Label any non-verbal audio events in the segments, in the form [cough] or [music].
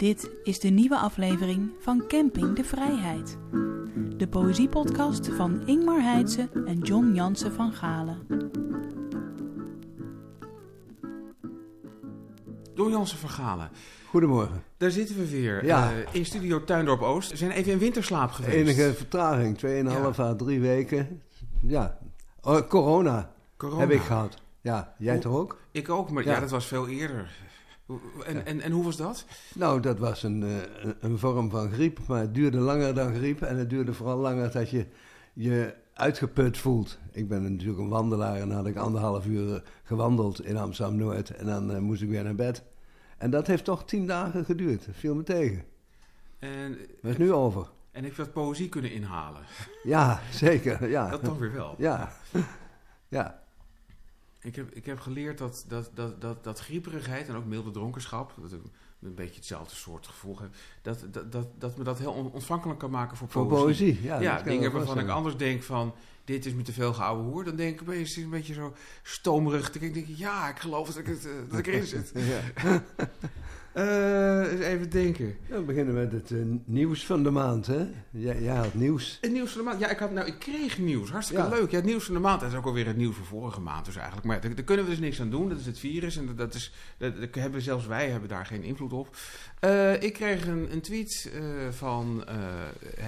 Dit is de nieuwe aflevering van Camping de Vrijheid. De poëziepodcast van Ingmar Heidse en John Jansen van Galen. Don Jansen van Galen. Goedemorgen. Daar zitten we weer. Ja. eh, in studio Tuindorp Oost. We zijn even in winterslaap geweest. Enige vertraging, 2,5 à 3 weken. Ja, Oh, corona, Corona. heb ik gehad. Ja, jij toch ook? Ik ook, maar ja. Ja. dat was veel eerder. En, en, en hoe was dat? Nou, dat was een, eh, een- vorm van griep, maar het duurde langer dan griep. En het duurde vooral langer dat je je uitgeput voelt. Ik ben natuurlijk een wandelaar en dan had ik anderhalf uur gewandeld in Amsterdam-Noord. En dan eh, moest ik weer naar bed. En dat heeft toch tien dagen geduurd. Dat viel me tegen. En, Dat is nu over. en ik wat poëzie kunnen inhalen. Ja, zeker. Ja, Dat toch weer wel. ja. ja. Ik heb, ik heb geleerd dat, dat, dat, dat, dat grieperigheid en ook milde dronkenschap, dat ik een beetje hetzelfde soort gevoel heb, dat, dat, dat, dat me dat heel on- ontvankelijk kan maken voor Voor poëzie. Ja, Ja, dingen waarvan ik anders denk van, dit is me te veel geouwe hoer. Dan denk ik het is een beetje zo stomerig. Dan denk ik, ja, ik geloof dat ik, het, eh, dat ik erin zit. [laughs] Ja. [laughs] Eens even denken. Ja, we beginnen met het eh, nieuws van de maand, hè? Jij, jij had nieuws. Het nieuws van de maand. Ja, ik, had, nou, ik kreeg nieuws. Hartstikke Ja. leuk. Ja, het nieuws van de maand. Dat is ook alweer het nieuws van vorige maand dus eigenlijk. Maar daar, daar kunnen we dus niks aan doen. Dat is het virus. En dat, is, dat, dat hebben, zelfs wij hebben daar geen invloed op. Eh, ik kreeg een, een tweet van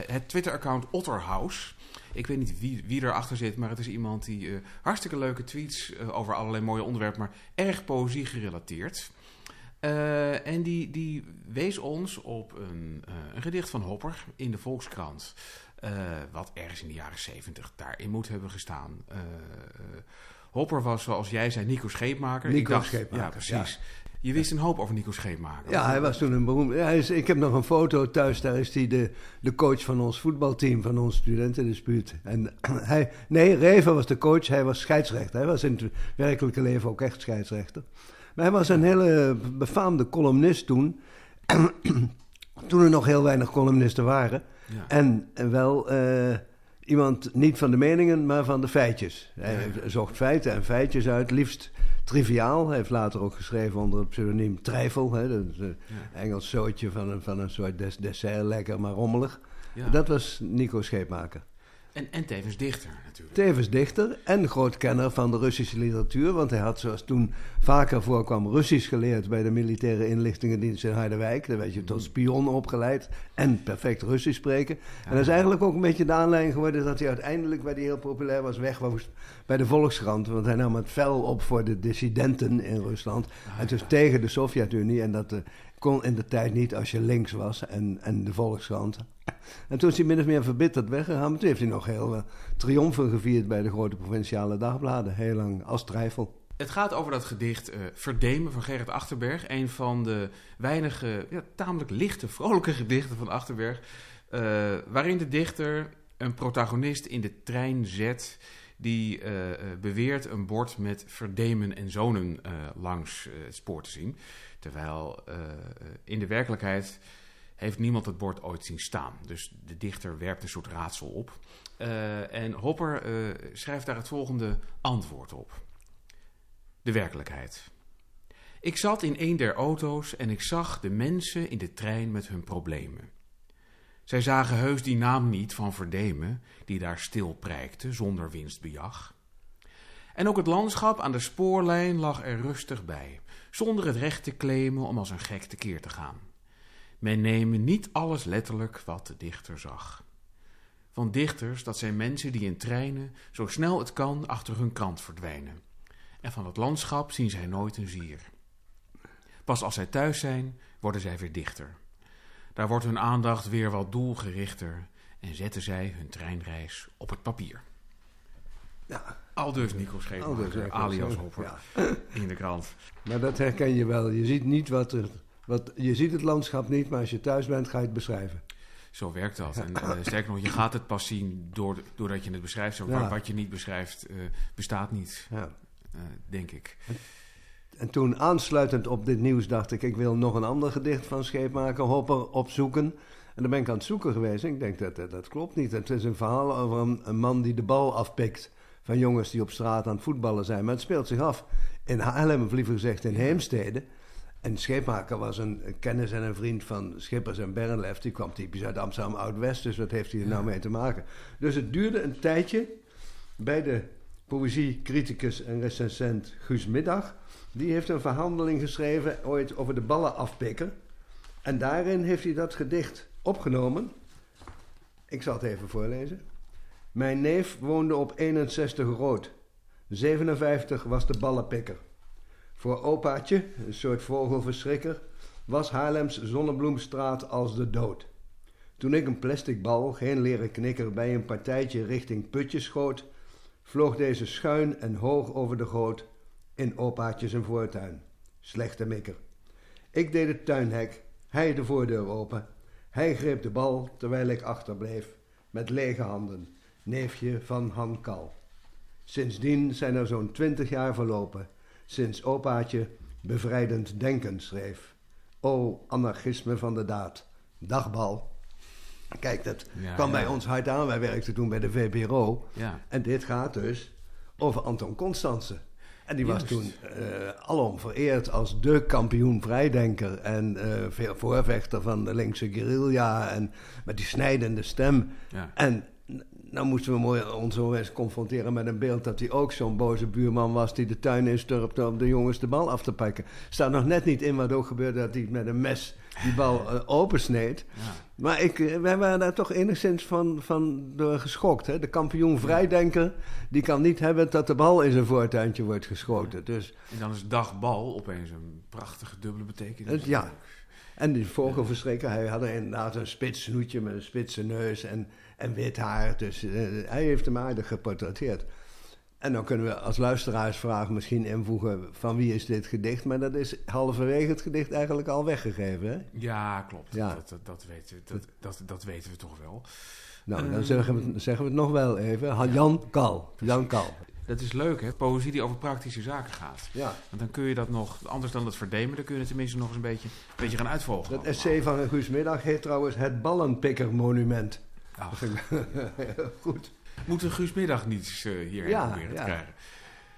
het Twitter-account Otterhouse. Ik weet niet wie, wie erachter zit, maar het is iemand die hartstikke leuke tweets over allerlei mooie onderwerpen, maar erg poëzie gerelateerd. Eh, en die, die wees ons op een, eh, een gedicht van Hopper in de Volkskrant. eh, wat ergens in de jaren zeventig daarin moet hebben gestaan. Hopper was, zoals jij zei, Nico Scheepmaker. Ik Nico dacht- Scheepmaker, Ja, precies. Je wist een hoop over Nico Scheepmaker. Ja, hij was toen een beroemd... Ja, hij is, ik heb nog een foto thuis, daar is hij de, de coach van ons voetbalteam, van ons studentendispuut. En [clears throat] hij... Nee, Reven was de coach, hij was scheidsrechter. Hij was in het werkelijke leven ook echt scheidsrechter. Maar hij was een hele befaamde columnist toen. [clears throat] toen er nog heel weinig columnisten waren. Ja. En wel eh, iemand niet van de meningen, maar van de feitjes. Hij Ja. zocht feiten en feitjes uit, liefst triviaal. Hij heeft later ook geschreven onder het pseudoniem Trijfel. Hè, dat is een Ja. Engels zootje van een, van een soort des- dessert, lekker maar rommelig. Dat was Nico Scheepmaker. En, en tevens dichter natuurlijk. Tevens dichter en groot kenner van de Russische literatuur. Want hij had, zoals toen vaker voorkwam, Russisch geleerd bij de militaire inlichtingendienst in Harderwijk. Daar werd je tot spion opgeleid en perfect Russisch spreken. En dat is eigenlijk ook een beetje de aanleiding geworden dat hij uiteindelijk, waar hij heel populair was, weg was bij de Volkskrant. Want hij nam het fel op voor de dissidenten in Rusland. en dus tegen de Sovjet-Unie. En dat eh, kon in de tijd niet als je links was en, en de Volkskrant. En toen is hij min of meer verbitterd weggegaan. Toen heeft hij nog heel eh, triomfen gevierd bij de grote provinciale dagbladen. Heel lang als trijfel. Het gaat over dat gedicht eh, Verdemen van Gerrit Achterberg. Een van de weinige, ja, tamelijk lichte, vrolijke gedichten van Achterberg. eh, waarin de dichter een protagonist in de trein zet. die beweert een bord met Verdemen en Zonen langs het spoor te zien. Terwijl eh, eh, in de werkelijkheid heeft niemand het bord ooit zien staan. Dus de dichter werpt een soort raadsel op. Eh, en Hopper schrijft daar het volgende antwoord op. De werkelijkheid. Ik zat in een der auto's en ik zag de mensen in de trein met hun problemen. Zij zagen heus die naam niet van Verdemen, die daar stil prijkte zonder winstbejag. En ook het landschap aan de spoorlijn lag er rustig bij, zonder het recht te claimen om als een gek tekeer te gaan. Men neemt niet alles letterlijk wat de dichter zag. Van dichters, dat zijn mensen die in treinen zo snel het kan achter hun krant verdwijnen. En van het landschap zien zij nooit een zier. Pas als zij thuis zijn, worden zij weer dichter. Daar wordt hun aandacht weer wat doelgerichter en zetten zij hun treinreis op het papier. Ja, Aldus Nico Scheepmaker, alias Hopper, [laughs] in de krant. maar dat herken je wel. Je ziet, niet wat er, wat, je ziet het landschap niet, maar als je thuis bent ga je het beschrijven. Zo werkt dat. En eh, sterker nog, je gaat het pas zien door, doordat je het beschrijft. Zo, Ja. Wat je niet beschrijft, eh, bestaat niet, Ja. eh, denk ik. En toen aansluitend op dit nieuws dacht ik, ik wil nog een ander gedicht van Scheepmaker Hopper opzoeken. En dan ben ik aan het zoeken geweest. En ik denk, dat, dat, dat klopt niet. Het is een verhaal over een, een man die de bal afpikt van jongens die op straat aan het voetballen zijn. Maar het speelt zich af in Haarlem, of liever gezegd in Heemstede. En Scheepmaker was een kennis en een vriend van Schippers en Bernlef. Die kwam typisch uit Amsterdam Oud-West, dus wat heeft hij er nou mee te maken? Dus het duurde een tijdje bij de poëziecriticus en recensent Guus Middag. Die heeft een verhandeling geschreven ooit over de ballen afpikken. En daarin heeft hij dat gedicht opgenomen. Ik zal het even voorlezen. Mijn neef woonde op 61 rood. 57 was de ballenpikker. Voor opaatje, een soort vogelverschrikker, was Haarlems Zonnebloemstraat als de dood. Toen ik een plastic bal, geen leren knikker, bij een partijtje richting Putje schoot, vloog deze schuin en hoog over de goot in opaatje zijn voortuin. Slechte mikker. Ik deed het tuinhek, hij de voordeur open. Hij greep de bal terwijl ik achterbleef, met lege handen, neefje van Han Kal. Sindsdien zijn er zo'n twintig jaar verlopen, sinds opaatje bevrijdend denken schreef. O anarchisme van de daad, dagbal. Kijk, dat Ja, kwam ja. bij ons hard aan. Wij werkten toen bij de VPRO. Ja. En dit gaat dus over Anton Constance. En die was toen eh alom vereerd als de kampioen vrijdenker. En eh, voorvechter van de linkse guerrilla. En met die snijdende stem. Ja. En nou moesten we mooi ons zo eens confronteren met een beeld dat hij ook zo'n boze buurman was die de tuin insturpte om de jongens de bal af te pakken. Staat nog net niet in wat ook gebeurde dat hij met een mes die bal eh, opensneed. Ja. Maar ik, eh, wij waren daar toch enigszins van, van door geschokt. Hè? De kampioen vrijdenker, die kan niet hebben dat de bal in zijn voortuintje wordt geschoten. Dus, En dan is dagbal opeens een prachtige dubbele betekenis. het, ja. En die vogelverschrikker, hij had inderdaad een spits snoetje met een spitse neus en, en wit haar. Dus eh, hij heeft hem aardig geportretteerd. En dan kunnen we als luisteraarsvraag misschien invoegen van wie is dit gedicht. Maar dat is halverwege het gedicht eigenlijk al weggegeven. Hè? Ja, klopt. Ja. Dat, dat, dat, weten, we- dat, dat, dat weten we toch wel. Nou, dan zeggen we, het- zeggen we het nog wel even. Jan Kal. Jan Kal. Dat is leuk, hè? Poëzie die over praktische zaken gaat. Ja. Want dan kun je dat nog, anders dan het verdemen, dan kun je het tenminste nog eens een beetje, een beetje gaan uitvolgen. Dat allemaal. essay van Guus Middag heet trouwens het Ballenpikkermonument. Ach, [laughs] Goed. moet een Guus Middag niets eh hierheen Ja, proberen te ja. krijgen.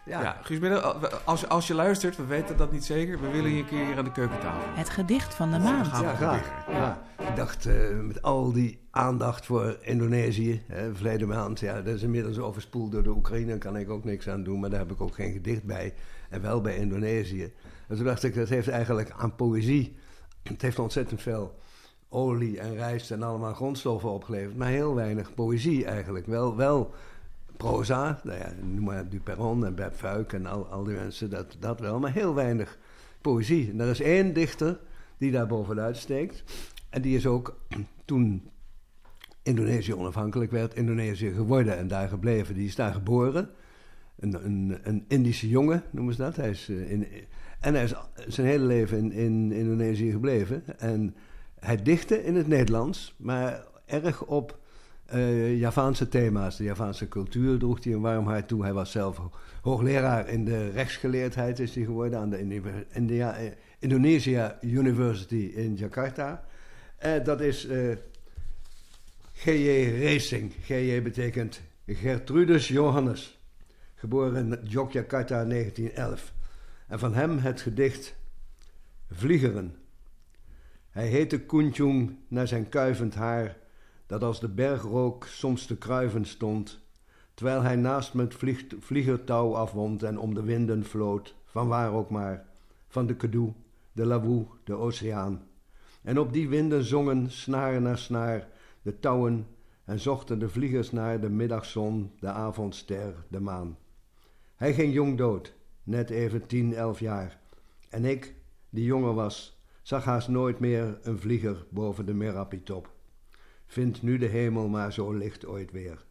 Ja. Ja. Guus Middag, als, als je luistert, we weten dat niet zeker, we willen je een keer hier aan de keukentafel. Het gedicht van de maand. Ja, graag. Ja. Ik dacht, eh, met al die aandacht voor Indonesië, hè, verleden maand, ja, dat is inmiddels overspoeld door de Oekraïne, daar kan ik ook niks aan doen, maar daar heb ik ook geen gedicht bij. En wel bij Indonesië. En toen dacht ik, dat heeft eigenlijk aan poëzie, het heeft ontzettend veel olie en rijst en allemaal grondstoffen opgeleverd, maar heel weinig poëzie eigenlijk. Wel, wel proza, nou ja, noem maar Duperron en Beb Fuik en al, al die mensen, dat, dat wel, maar heel weinig poëzie. En er is één dichter die daar bovenuit steekt. En die is ook [clears throat] toen Indonesië onafhankelijk werd, Indonesië geworden en daar gebleven. Die is daar geboren. Een, een, een Indische jongen noemen ze dat. Hij is, eh, in, en hij is zijn hele leven in, in Indonesië gebleven. En hij dichtte in het Nederlands, maar erg op eh, Javaanse thema's. De Javaanse cultuur droeg hij een warm hart toe. Hij was zelf ho- hoogleraar in de rechtsgeleerdheid is hij geworden aan de Indonesia University in Jakarta. Eh, dat is eh, G.J. Racing. G.J. betekent Gertrudus Johannes. Geboren in Yogyakarta 1911. En van hem het gedicht Vliegeren. Hij heette Kunjung naar zijn kuivend haar, dat als de bergrook soms te kruiven stond, terwijl hij naast me het vliegertouw afwond en om de winden vloot, van waar ook maar, van de Kedoe, de Lawoe, de oceaan. En op die winden zongen, snaar na snaar, de touwen en zochten de vliegers naar de middagzon, de avondster, de maan. Hij ging jong dood, net even tien, elf jaar. En ik, die jonger was, zag haast nooit meer een vlieger boven de Merapitop. Vind nu de hemel maar zo licht ooit weer.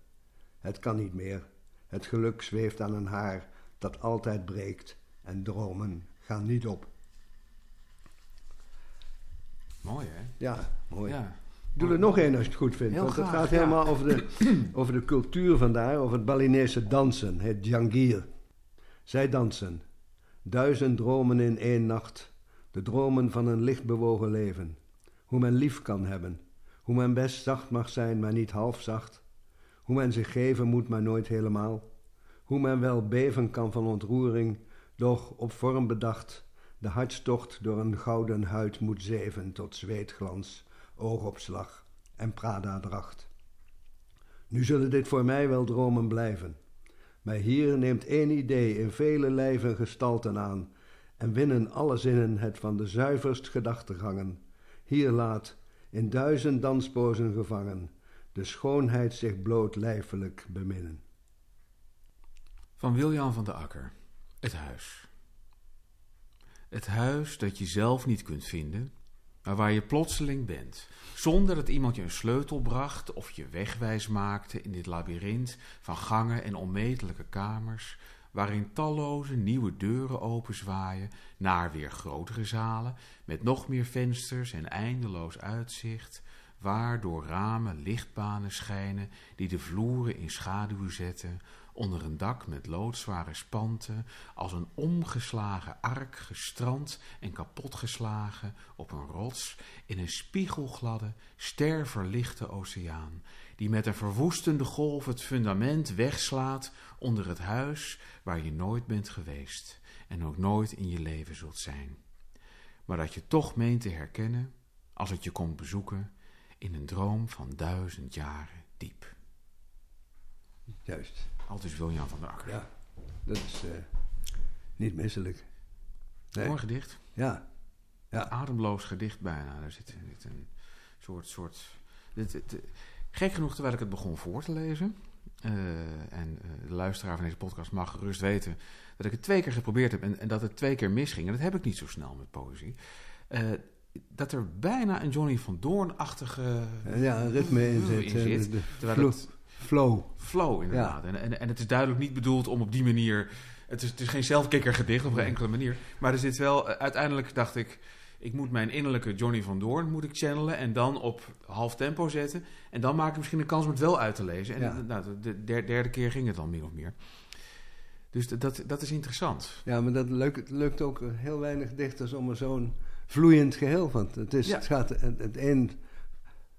Het kan niet meer. Het geluk zweeft aan een haar dat altijd breekt en dromen gaan niet op. Mooi, hè? Ja, mooi. Ja. Doe er nog één als je het goed vindt. Heel want het gaat ja. helemaal over, de, [clears throat] over de cultuur vandaar, over het Balinese dansen, het Jangir. Zij dansen. Duizend dromen in één nacht. De dromen van een lichtbewogen leven. Hoe men lief kan hebben. Hoe men best zacht mag zijn, maar niet half zacht. Hoe men zich geven moet, maar nooit helemaal. Hoe men wel beven kan van ontroering, doch op vorm bedacht. de hartstocht door een gouden huid moet zeven tot zweetglans, oogopslag en Prada-dracht. Nu zullen dit voor mij wel dromen blijven. Maar hier neemt één idee in vele lijven gestalten aan en winnen alle zinnen het van de zuiverst gedachtegangen. Hier laat, in duizend danspozen gevangen, de schoonheid zich bloot lijfelijk beminnen. Van Wiljan van de Akker. Het huis. Het huis dat je zelf niet kunt vinden, maar waar je plotseling bent. Zonder dat iemand je een sleutel bracht of je wegwijs maakte in dit labyrint van gangen en onmetelijke kamers, waarin talloze nieuwe deuren openzwaaien naar weer grotere zalen met nog meer vensters en eindeloos uitzicht, waar door ramen lichtbanen schijnen die de vloeren in schaduw zetten, onder een dak met loodzware spanten, als een omgeslagen ark gestrand en kapotgeslagen op een rots in een spiegelgladde, sterverlichte oceaan, die met een verwoestende golf het fundament wegslaat onder het huis waar je nooit bent geweest en ook nooit in je leven zult zijn, maar dat je toch meent te herkennen als het je komt bezoeken in een droom van duizend jaren diep. Juist. Aldus Wiljan van der Akker. Ja, dat is uh, niet misselijk. Nee. Mooi gedicht. Ja. ja. Ademloos gedicht bijna. Er zit, zit een soort... soort dit, dit, gek genoeg terwijl ik het begon voor te lezen... Uh, en uh, de luisteraar van deze podcast mag gerust weten dat ik het twee keer geprobeerd heb en, en, dat het twee keer misging. En dat heb ik niet zo snel met poëzie. Uh, dat er bijna een Johnny van Doorn-achtige ja, een ritme in zit. In zit terwijl het, flow. Flow, inderdaad. Ja. En, en, en het is duidelijk niet bedoeld om op die manier... Het is, het is geen zelfkikker gedicht op geen enkele manier. Maar er zit wel... Uiteindelijk dacht ik... Ik moet mijn innerlijke Johnny van Doorn moet ik channelen en dan op half tempo zetten. En dan maak ik misschien een kans om het wel uit te lezen. En ja. nou, de derde keer ging het dan meer of meer. Dus dat, dat is interessant. Ja, maar dat lukt, lukt ook heel weinig dichters om er zo'n vloeiend geheel van. Het, is, ja. het, gaat, het, het een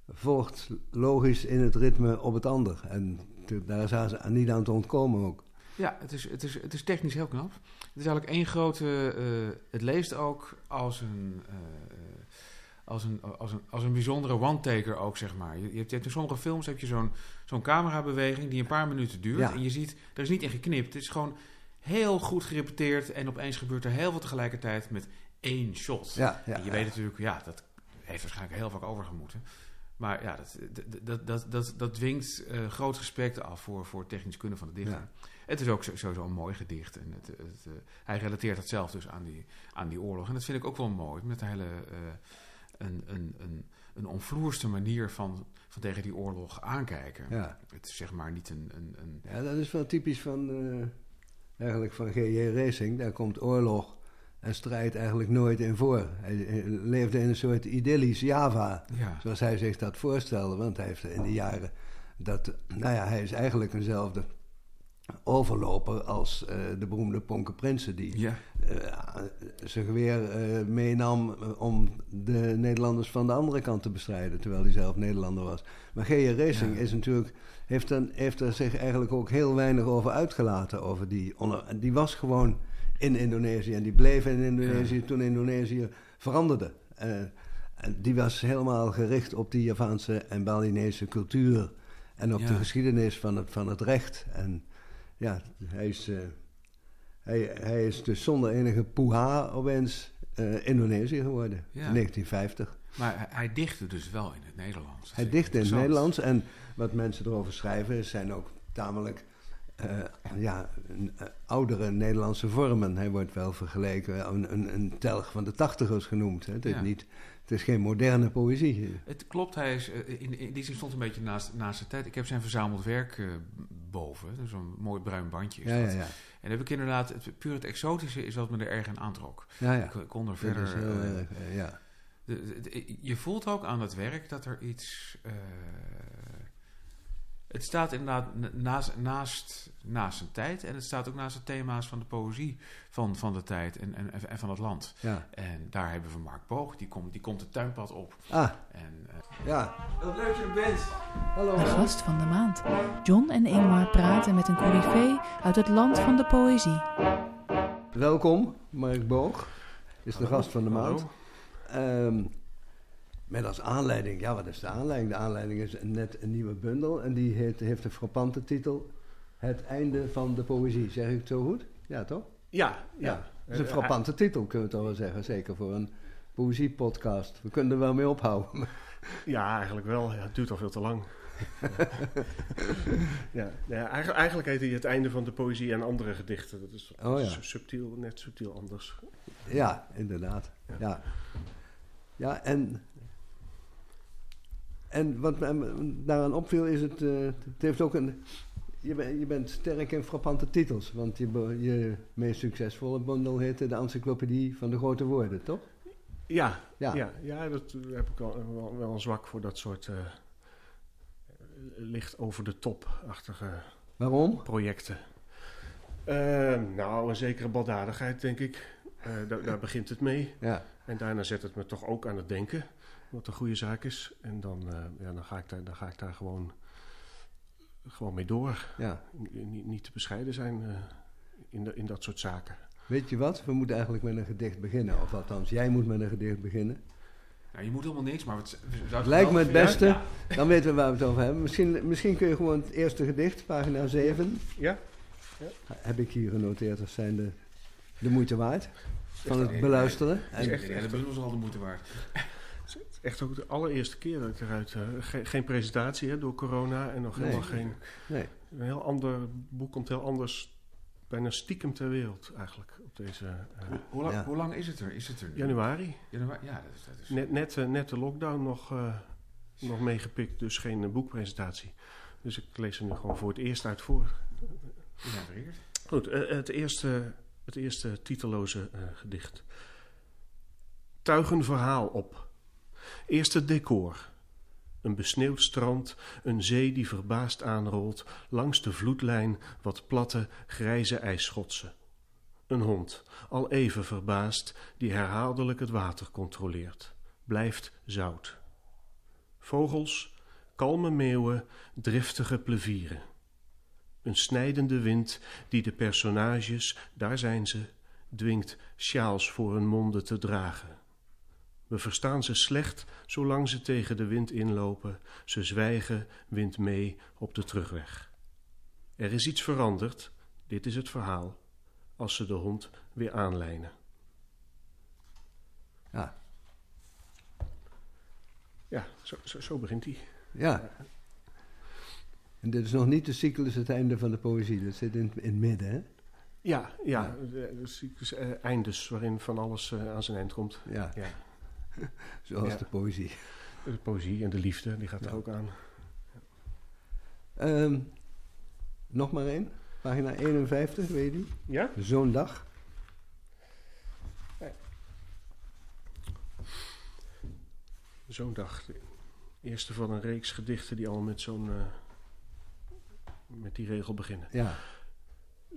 volgt logisch in het ritme op het ander. En daar zijn ze niet aan te ontkomen ook. Ja, het is, het is, het is technisch heel knap. Het is eigenlijk één grote... Uh, het leest ook als een... Uh, als een, als, een, als een bijzondere one-taker ook, zeg maar. Je, je, hebt, je hebt in sommige films heb je zo'n zo'n camerabeweging die een paar minuten duurt. Ja. En je ziet, er is niet in geknipt. Het is gewoon heel goed gerepeteerd. En opeens gebeurt er heel veel tegelijkertijd met één shot. Ja, ja, en je weet natuurlijk, ja, dat heeft waarschijnlijk heel vaak overgemoeten. Maar ja, dat, dat, dat, dat, dat dwingt uh, groot respect af voor, voor technisch kunnen van de dichter. Ja. Het is ook sowieso een mooi gedicht. En het, het, uh, hij relateert het zelf dus aan die, aan die oorlog. En dat vind ik ook wel mooi. Met een hele uh, een, een, een, een onvloerste manier van, van tegen die oorlog aankijken. Ja. Het is zeg maar niet een... een, een... Ja, dat is wel typisch van, eigenlijk van G.J. Racing. Daar komt oorlog en strijd eigenlijk nooit in voor. Hij leefde in een soort idyllisch Java, ja. zoals hij zich dat voorstelde. Want hij heeft in de jaren dat, nou ja, hij is eigenlijk eenzelfde overloper als uh, de beroemde Ponke Prinsen, die ja. uh, zijn geweer uh, meenam om de Nederlanders van de andere kant te bestrijden, terwijl hij zelf Nederlander was. Maar G.J. Racing ja. is natuurlijk, heeft, dan, heeft er zich eigenlijk ook heel weinig over uitgelaten. Over die, onder, die was gewoon in Indonesië en die bleef in Indonesië toen Indonesië veranderde. die was helemaal gericht op die Javaanse en Balinese cultuur en op ja. de geschiedenis van het, van het recht. En ja, hij is, uh, hij, hij is dus zonder enige poeha opeens uh, Indonesië geworden ja. in 1950. Maar hij dichtte dus wel in het Nederlands. Hij dichtte in het Nederlands en wat mensen erover schrijven zijn ook tamelijk uh, ja, een, uh, oudere Nederlandse vormen. Hij wordt wel vergeleken, een, een, een telg van de tachtigers genoemd. Hè. Het, Ja. is niet, het is geen moderne poëzie. Het klopt, hij is, eh, in, in die zin stond een beetje naast, naast zijn tijd. Ik heb zijn verzameld werk eh, boven, dus zo'n mooi bruin bandje is Ja, dat. ja. En heb ik inderdaad, het, puur het exotische is wat me er erg aan aantrok. ja, ja. Ik, kon er verder... heel eh, eh, de- de- de- je voelt ook aan dat werk dat er iets... het staat inderdaad na- naast, naast, naast zijn tijd en het staat ook naast de thema's van de poëzie van, van de tijd en, en, en van het land. ja. En daar hebben we Mark Boog, die komt, die komt het tuinpad op. Ah, En, eh, ja. Wat leuk dat je er bent. Hallo. De gast van de maand. John en Ingmar praten met een coryfee uit het land van de poëzie. Welkom, Mark Boog. is de gast van de Hallo. maand. Ehm, met als aanleiding, ja, wat is de aanleiding? De aanleiding is net een nieuwe bundel en die heet, heeft een frappante titel: Het einde van de poëzie. Zeg ik het zo goed? Ja, toch? Ja, ja. Ja. Dat is een frappante titel, kunnen we toch wel zeggen. Zeker voor een poëziepodcast. We kunnen er wel mee ophouden. [laughs] Ja, eigenlijk wel. Ja, het duurt al veel te lang. [laughs] ja, ja, eigenlijk, eigenlijk heet hij het einde van de poëzie en andere gedichten. Dat is Oh, ja. subtiel, net subtiel anders. Ja, inderdaad. Ja. Ja, ja. en, en wat me daaraan opviel is het, eh, het heeft ook een... Je, ben- je bent sterk in frappante titels, want je, je meest succesvolle bundel heette De Encyclopedie van de Grote Woorden, toch? Ja, Ja. ja. ja, dat eh, heb ik wel, wel, wel een zwak voor dat soort eh, licht over de top-achtige Waarom? projecten. Eh, nou, een zekere baldadigheid, denk ik. Eh, daar, daar begint het mee. Ja, En daarna zet het me toch ook aan het denken, wat een goede zaak is. En dan, eh, ja, dan, ga, ik daar, dan ga ik daar gewoon, gewoon mee door. ja. Niet, niet te bescheiden zijn eh, in, de, in dat soort zaken. Weet je wat? We moeten eigenlijk met een gedicht beginnen. Of althans, jij moet met een gedicht beginnen. Nou, je moet helemaal niks, maar het Lijkt me het beste. Dan weten we waar we het over hebben. Misschien, misschien kun je gewoon het eerste gedicht, pagina 7. Ja? Heb ik hier genoteerd als zijn de, de moeite waard van Ja, het ja, beluisteren. Ja, En, de hele bundel is al de moeite waard. Echt ook de allereerste keer dat ik eruit... eh, ge- geen presentatie hè, door corona en nog Nee. helemaal geen... nee, Een heel ander boek komt heel anders, bijna stiekem ter wereld eigenlijk, op deze eh, Hoe, hoe, lang, Ja. hoe lang is het er? Is het er nu? januari. Januari? Ja, dat is... Dat is Net, net, eh, net de lockdown nog, eh, nog meegepikt, dus geen boekpresentatie. Dus ik lees er nu gewoon voor het eerst uit voor. Vereerd. Goed, het, eerste, het eerste titelloze eh, gedicht. Tuig een verhaal op. Eerste decor. Een besneeuwd strand, een zee die verbaasd aanrolt, langs de vloedlijn wat platte, grijze ijsschotsen. Een hond, al even verbaasd, die herhaaldelijk het water controleert. Blijft zout. Vogels, kalme meeuwen, driftige plevieren. Een snijdende wind die de personages, daar zijn ze, dwingt sjaals voor hun monden te dragen. We verstaan ze slecht zolang ze tegen de wind inlopen. Ze zwijgen, wind mee op de terugweg. Er is iets veranderd, dit is het verhaal, als ze de hond weer aanlijnen. ja, Ja, zo, zo, zo begint hij. ja. En dit is nog niet de cyclus het einde van de poëzie. Dat zit in, in het midden, hè? Ja, ja, de- de cyclus, eh, eindes waarin van alles eh, aan zijn eind komt. Ja, Ja. [laughs] zoals Ja. de poëzie. De poëzie en de liefde, die gaat er ook aan. Ehm, nog maar één. Pagina 51, weet je die? Ja? Zo'n dag. Zo'n dag. De eerste van een reeks gedichten die allemaal met zo'n. eh, met die regel beginnen. Ja,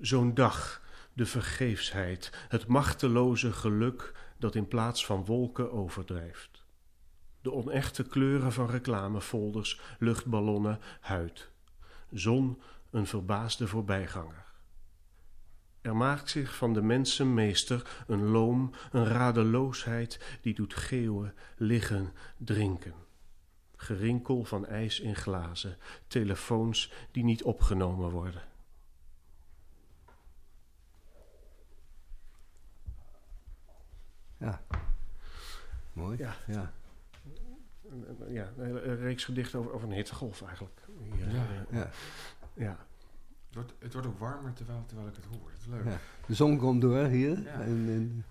Zo'n dag, de vergeefsheid, het machteloze geluk dat in plaats van wolken overdrijft. De onechte kleuren van reclamefolders, luchtballonnen, huid. Zon, een verbaasde voorbijganger. Er maakt zich van de mensenmeester een loom, een radeloosheid die doet geeuwen, liggen, drinken. Gerinkel van ijs in glazen, telefoons die niet opgenomen worden. Ja. Mooi. Ja. ja. Een- een- Ja, een hele reeks gedichten over, over een hittegolf eigenlijk. Hier, Ja. eh, ja. ja. Het wordt, het wordt ook warmer terwijl, terwijl ik het hoor. Dat is leuk. Ja. De zon komt door hier. Ja. En, en-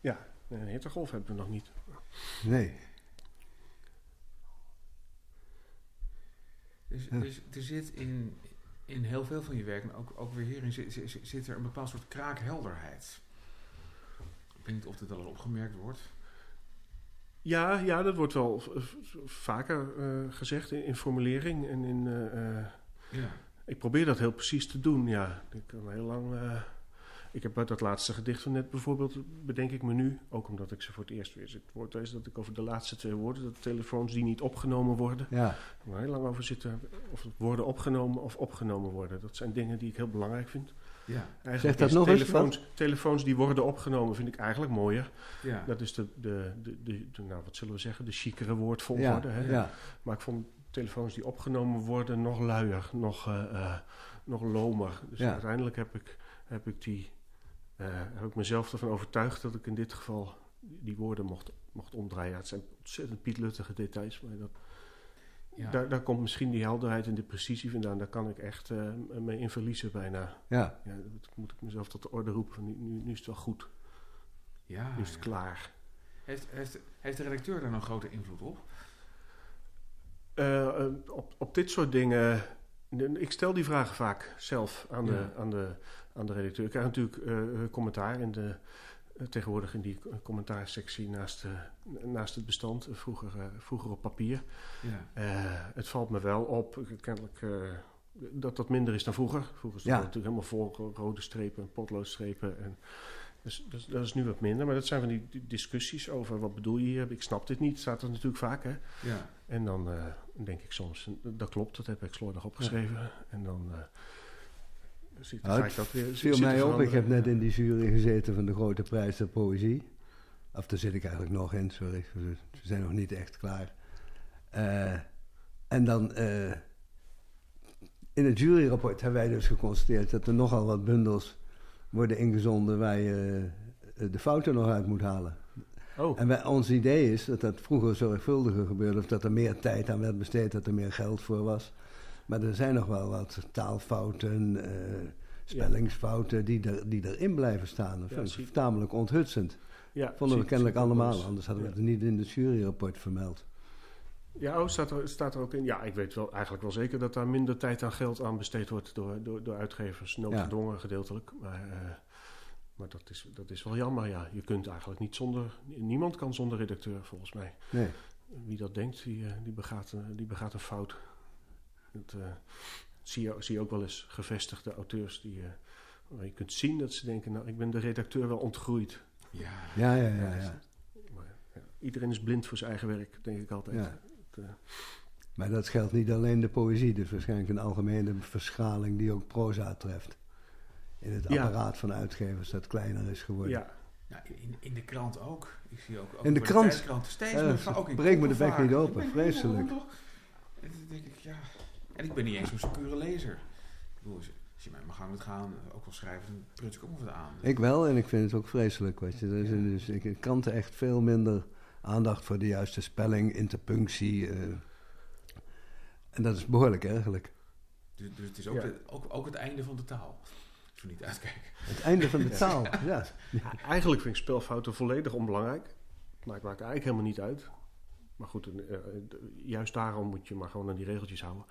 ja, een hittegolf hebben we nog niet. nee. Dus, dus er zit in, in heel veel van je werk, en ook, ook weer hierin, zit, zit, zit er een bepaald soort kraakhelderheid. Ik weet niet of dit wel eens opgemerkt wordt. Ja, ja, dat wordt wel vaker eh, gezegd in, in formulering en in... eh, eh, Ja. ik probeer dat heel precies te doen, ja. Ik kan heel lang... eh, ik heb uit dat laatste gedicht van net bijvoorbeeld, bedenk ik me nu, ook omdat ik ze voor het eerst weer zit woord lees, dat ik over de laatste twee woorden, dat telefoons die niet opgenomen worden, Ja, er heel lang over zitten of het worden opgenomen of opgenomen worden. Dat zijn dingen die ik heel belangrijk vind. Ja, Eigenlijk Zeg dat nog eens, telefoons, telefoons die worden opgenomen vind ik eigenlijk mooier. ja. Dat is de, de, de, de, de- nou wat zullen we zeggen, de chicere Ja, woordvolgorde. hè? ja. Maar ik vond telefoons die opgenomen worden nog luier, nog, eh, eh, nog lomer. Dus Ja. uiteindelijk heb ik, heb, ik die, eh, heb ik mezelf ervan overtuigd dat ik in dit geval die woorden mocht, mocht omdraaien. Ja, het zijn ontzettend pietluttige details, maar dat, ja. daar, daar komt misschien die helderheid en de precisie vandaan. Daar kan ik echt eh, mee in verliezen bijna. ja. Ja, dat moet ik mezelf tot de orde roepen. Nu, nu, nu is het wel goed, ja, nu is het ja. klaar. Heeft, heeft, heeft de redacteur daar nog grote invloed op? Eh, eh, op, op dit soort dingen. Ik stel die vragen vaak zelf aan de, aan de, aan de redacteur. Ik krijg natuurlijk eh, commentaar in de, tegenwoordig in die eh, commentaarsectie naast, eh, naast het bestand. Eh, vroeger, eh, vroeger op papier. Ja. Eh, het valt me wel op, eh, kennelijk, eh, dat dat minder is dan vroeger. Vroeger stond Ja. het natuurlijk helemaal vol rode strepen en potloodstrepen. En, dus, dus dat is nu wat minder. Maar dat zijn van die discussies over wat bedoel je hier? Ik snap dit niet, staat er natuurlijk vaak. Hè? ja. En dan eh, denk ik soms, dat klopt, dat heb ik slordig opgeschreven. En dan eh zie, Nou, het ik dat weer viel mij op, ik heb net in die jury gezeten van de Grote Prijs der Poëzie. Of daar zit ik eigenlijk nog in, sorry. We zijn nog niet echt klaar. Eh, en dan eh, in het juryrapport hebben wij dus geconstateerd dat er nogal wat bundels worden ingezonden waar je eh, de fouten nog uit moet halen. Oh, En wij, ons idee is dat dat vroeger zorgvuldiger gebeurde, of dat er meer tijd aan werd besteed, dat er meer geld voor was. Maar er zijn nog wel wat taalfouten, eh, spellingsfouten die, er, die erin blijven staan. Dat Ja, vind ik tamelijk onthutsend. ja, Vonden we kennelijk allemaal, anders hadden we Ja. het niet in het juryrapport vermeld. Ja, oh, staat, er, staat er ook in. Ja, ik weet wel eigenlijk wel zeker dat daar minder tijd aan geld aan besteed wordt door, door, door uitgevers. Noodgedwongen gedeeltelijk. Maar, eh, maar dat, is, dat is wel jammer, ja. Je kunt eigenlijk niet zonder... Niemand kan zonder redacteur, volgens mij. Nee. Wie dat denkt, die, eh, die, begaat, die begaat een fout. Dat eh, zie, je, zie je ook wel eens gevestigde auteurs die... eh, waar je kunt zien dat ze denken, nou, ik ben de redacteur wel ontgroeid. Ja. Ja, ja, ja. ja. Maar, ja, iedereen is blind voor zijn eigen werk, denk ik altijd. Ja. Het, eh, Maar dat geldt niet alleen de poëzie, dus waarschijnlijk een algemene verschaling die ook proza treft. In het Ja. apparaat van uitgevers dat kleiner is geworden. ja, Ja, in, in de krant ook. Ik zie ook, ook In de krant? steeds Ja, meer ook in breekt me de bek niet open, vreselijk. dan denk ik, ja. En ik ben niet eens zo'n secure lezer. Ik bedoel, als je- mij mag gaan met gaan, ook wel schrijven, dan pruts ik ook wat aan. Ik wel, en ik vind het ook vreselijk. Weet je. Er is Ja. dus, ik kranten echt veel minder aandacht voor de juiste spelling, interpunctie. eh. en dat is behoorlijk ergelijk. Dus, dus het is ook, Ja. de- ook, ook het einde van de taal. Als we niet uitkijken. Het einde van de taal, [laughs] ja. Eigenlijk vind ik spelfouten volledig onbelangrijk. Maar het maakt eigenlijk helemaal niet uit. Maar goed, eh, eh, juist daarom moet je maar gewoon aan die regeltjes houden.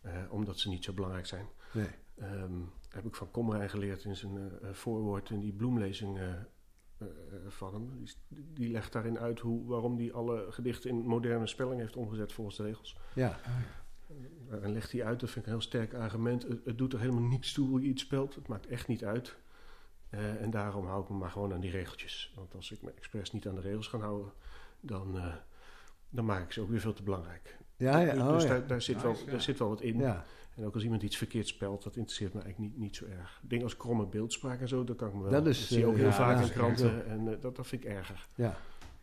Eh, omdat ze niet zo belangrijk zijn. Nee. Ehm, heb ik van Kommerijn geleerd in zijn eh, eh, voorwoord in die bloemlezing van hem. Die, legt daarin uit hoe, waarom hij alle gedichten in moderne spelling heeft omgezet volgens de regels. Ja, En legt hij uit, dat vind ik een heel sterk argument. Het, het doet er helemaal niets toe hoe je iets spelt. Het maakt echt niet uit. En daarom hou ik me maar gewoon aan die regeltjes. Want als ik me expres niet aan de regels ga houden, dan, dan maak ik ze ook weer veel te belangrijk. Ja, ja. dus Oh, dus ja. Daar, daar, zit Nice, wel, ja. daar zit wel wat in. ja. En ook als iemand iets verkeerd spelt, dat interesseert me eigenlijk niet, niet zo erg. Dingen als kromme beeldspraak en zo, dat kan ik me wel. Dat is, zie je ook eh, heel ja, vaak in kranten. En eh, dat, dat vind ik erger. ja.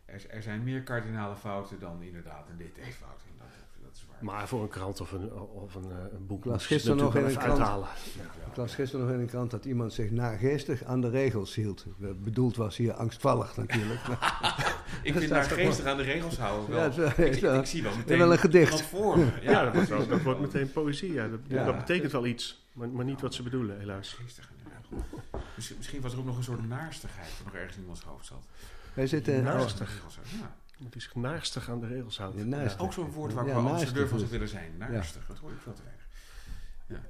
Er, er zijn meer kardinale fouten dan inderdaad een dt-fout. Dat, dat is waar. Maar voor een krant of een, of een, eh, een boek Ik las gisteren nog in een krant. uithalen. Ik las gisteren nog in een krant dat iemand zich nageestig aan de regels hield. Bedoeld was hier angstvallig natuurlijk. [laughs] Ik dat vind staat daar toch wel- geestig aan de regels houden wel. Ja, zo- ik, zo. ik zie wel meteen wel een gedicht. voor. [laughs] Ja, dat, wordt wel- dat wordt meteen poëzie. Ja. Dat, Ja. dat betekent wel iets, maar, maar niet wat ze bedoelen, helaas. Geestig aan de regels. Misschien, was er ook nog een soort naarstigheid die nog ergens in iemands hoofd zat. wij zitten... Naast- oh, Het is naarstig aan de regels houden. Ja, naastig. Ook zo'n woord waar naastig ambassadeur van is zou het. willen zijn. Naarstig, dat hoor ik veel te weinig.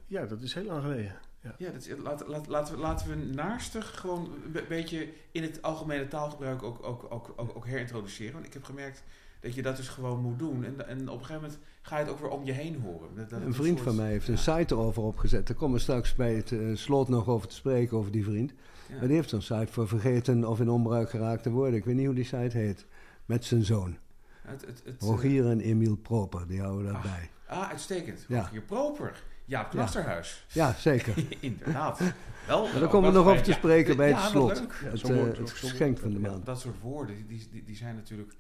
Ja, dat is heel lang geleden. Ja, dat is, laat, laat, laten, we, laten we naarstig gewoon een beetje in het algemene taalgebruik ook, ook, ook, ook, ook herintroduceren. Want ik heb gemerkt dat je dat dus gewoon moet doen. En, en op een gegeven moment ga je het ook weer om je heen horen. Dat, dat het Een vriend soort- van mij heeft een site erover opgezet. Daar komen we straks bij het eh, slot nog over te spreken, over die vriend. ja. Maar die heeft zo'n site voor vergeten of in onbruik geraakte woorden. Ik weet niet hoe die site heet. Met zijn zoon. Het, het, het, eh, Rogier en Emiel Proper, die houden dat Ah. Ah, uitstekend. Ja. Rogier Proper. Jaap Knasterhuis. Ja, zeker. [laughs] Inderdaad. Wel, Maar daar komen we nog over te ja, spreken bij ja, het slot. Het, woord, eh, het geschenk van de Ja, maand. dat soort woorden, die, die, die zijn natuurlijk...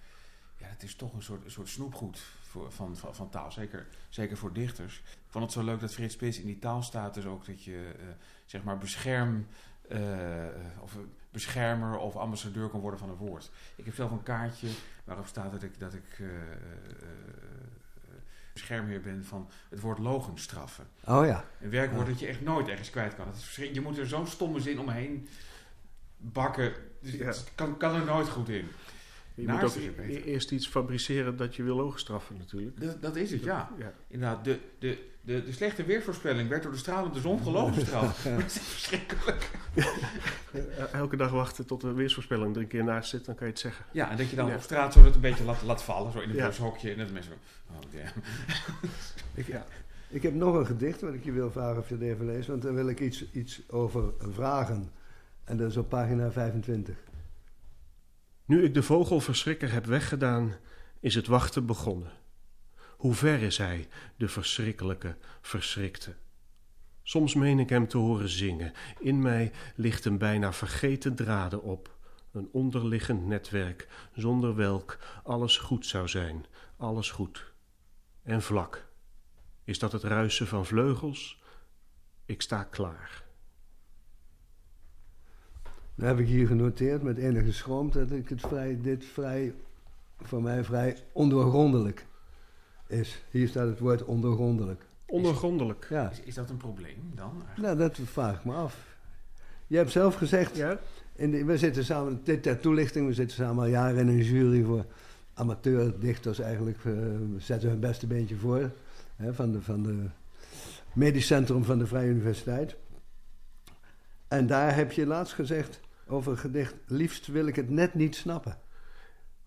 Ja, het is toch een soort, een soort snoepgoed voor, van, van, van taal. Zeker, zeker voor dichters. Ik vond het zo leuk dat Frits Spits in die taal staat. Dus ook dat je, eh, zeg maar, bescherm... eh, of beschermer of ambassadeur kan worden van een woord. Ik heb zelf een kaartje waarop staat dat ik, dat ik eh, eh, eh, beschermheer ben van het woord logenstraffen. Oh ja. Een werkwoord dat je echt nooit ergens kwijt kan. Het is je moet er zo'n stomme zin omheen bakken. Dus Ja. het kan, kan er nooit goed in. Je Naast moet ook beter. e- eerst iets fabriceren dat je wil logenstraffen natuurlijk. Dat, dat is het, ja. ja. Inderdaad, de, de, de, de slechte weervoorspelling werd door de stralende zon gelogenstraft. dat is verschrikkelijk. Eh, Elke dag wachten tot de weersvoorspelling er een keer naast zit, dan kan je het zeggen. Ja, en dat je dan Ja. op straat zo dat een beetje laat, laat vallen. Zo in een Ja. bushokje. En dat mensen zo... Oh, damn. Ik, Ja. ik heb nog een gedicht wat ik je wil vragen of je het even leest. Want daar wil ik iets, iets over vragen. En dat is op pagina 25. Nu ik de vogelverschrikker heb weggedaan, is het wachten begonnen. Hoe ver is hij, de verschrikkelijke, verschrikte? Soms meen ik hem te horen zingen. In mij ligt een bijna vergeten draden op. Een onderliggend netwerk, zonder welk alles goed zou zijn, alles goed. En vlak. Is dat het ruisen van vleugels? Ik sta klaar. Dan heb ik hier genoteerd met enige schroom dat ik het vrij, dit vrij, voor mij vrij ondoorgrondelijk is. Hier staat het woord ondoorgrondelijk. Ondergrondelijk. Ja, Is, is dat een probleem dan? eigenlijk? nou dat vraag ik me af. Je hebt zelf gezegd, Ja? in de, we zitten samen, dit ter toelichting, we zitten samen al jaren in een jury voor amateurdichters eigenlijk. eh, we zetten hun beste beentje voor, hè, van, de, van de medisch centrum van de Vrije Universiteit. En daar heb je laatst gezegd over het gedicht, liefst wil ik het net niet snappen.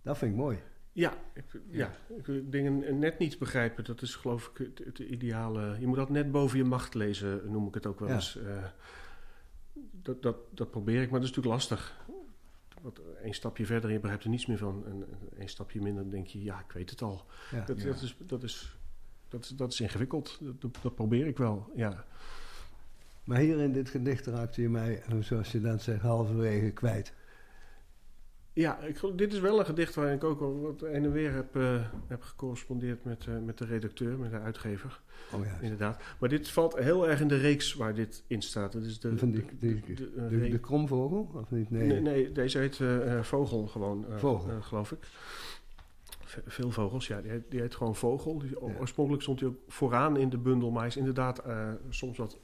Dat vind ik mooi. Ja, ik, ja. ik dingen net niet begrijpen, dat is geloof ik het, het ideale. Je moet dat net boven je macht lezen, noem ik het ook wel Ja. eens. Eh, dat, dat, dat probeer ik, maar dat is natuurlijk lastig. Want één stapje verder en je begrijpt er niets meer van. En één stapje minder dan denk je, ja, ik weet het al. Ja. Dat, Ja. dat, is, dat, is, dat, is, dat is ingewikkeld. Dat, dat, dat probeer ik wel, ja. Maar hier in dit gedicht raakte je mij, zoals je dan zegt, halverwege kwijt. Ja, ik, dit is wel een gedicht waarin ik ook wat heen en weer heb, eh, heb gecorrespondeerd met, eh, met de redacteur, met de uitgever. Oh ja, Inderdaad. Maar dit valt heel erg in de reeks waar dit in staat. Het is de, van de, de, de, kromvogel, of niet? Nee. nee. nee, deze heet eh, Vogel gewoon, Vogel. geloof ik. Ve- veel vogels, ja. Die heet, die heet gewoon Vogel. Die, Ja. Oorspronkelijk stond hij ook vooraan in de bundel, maar hij is inderdaad soms wat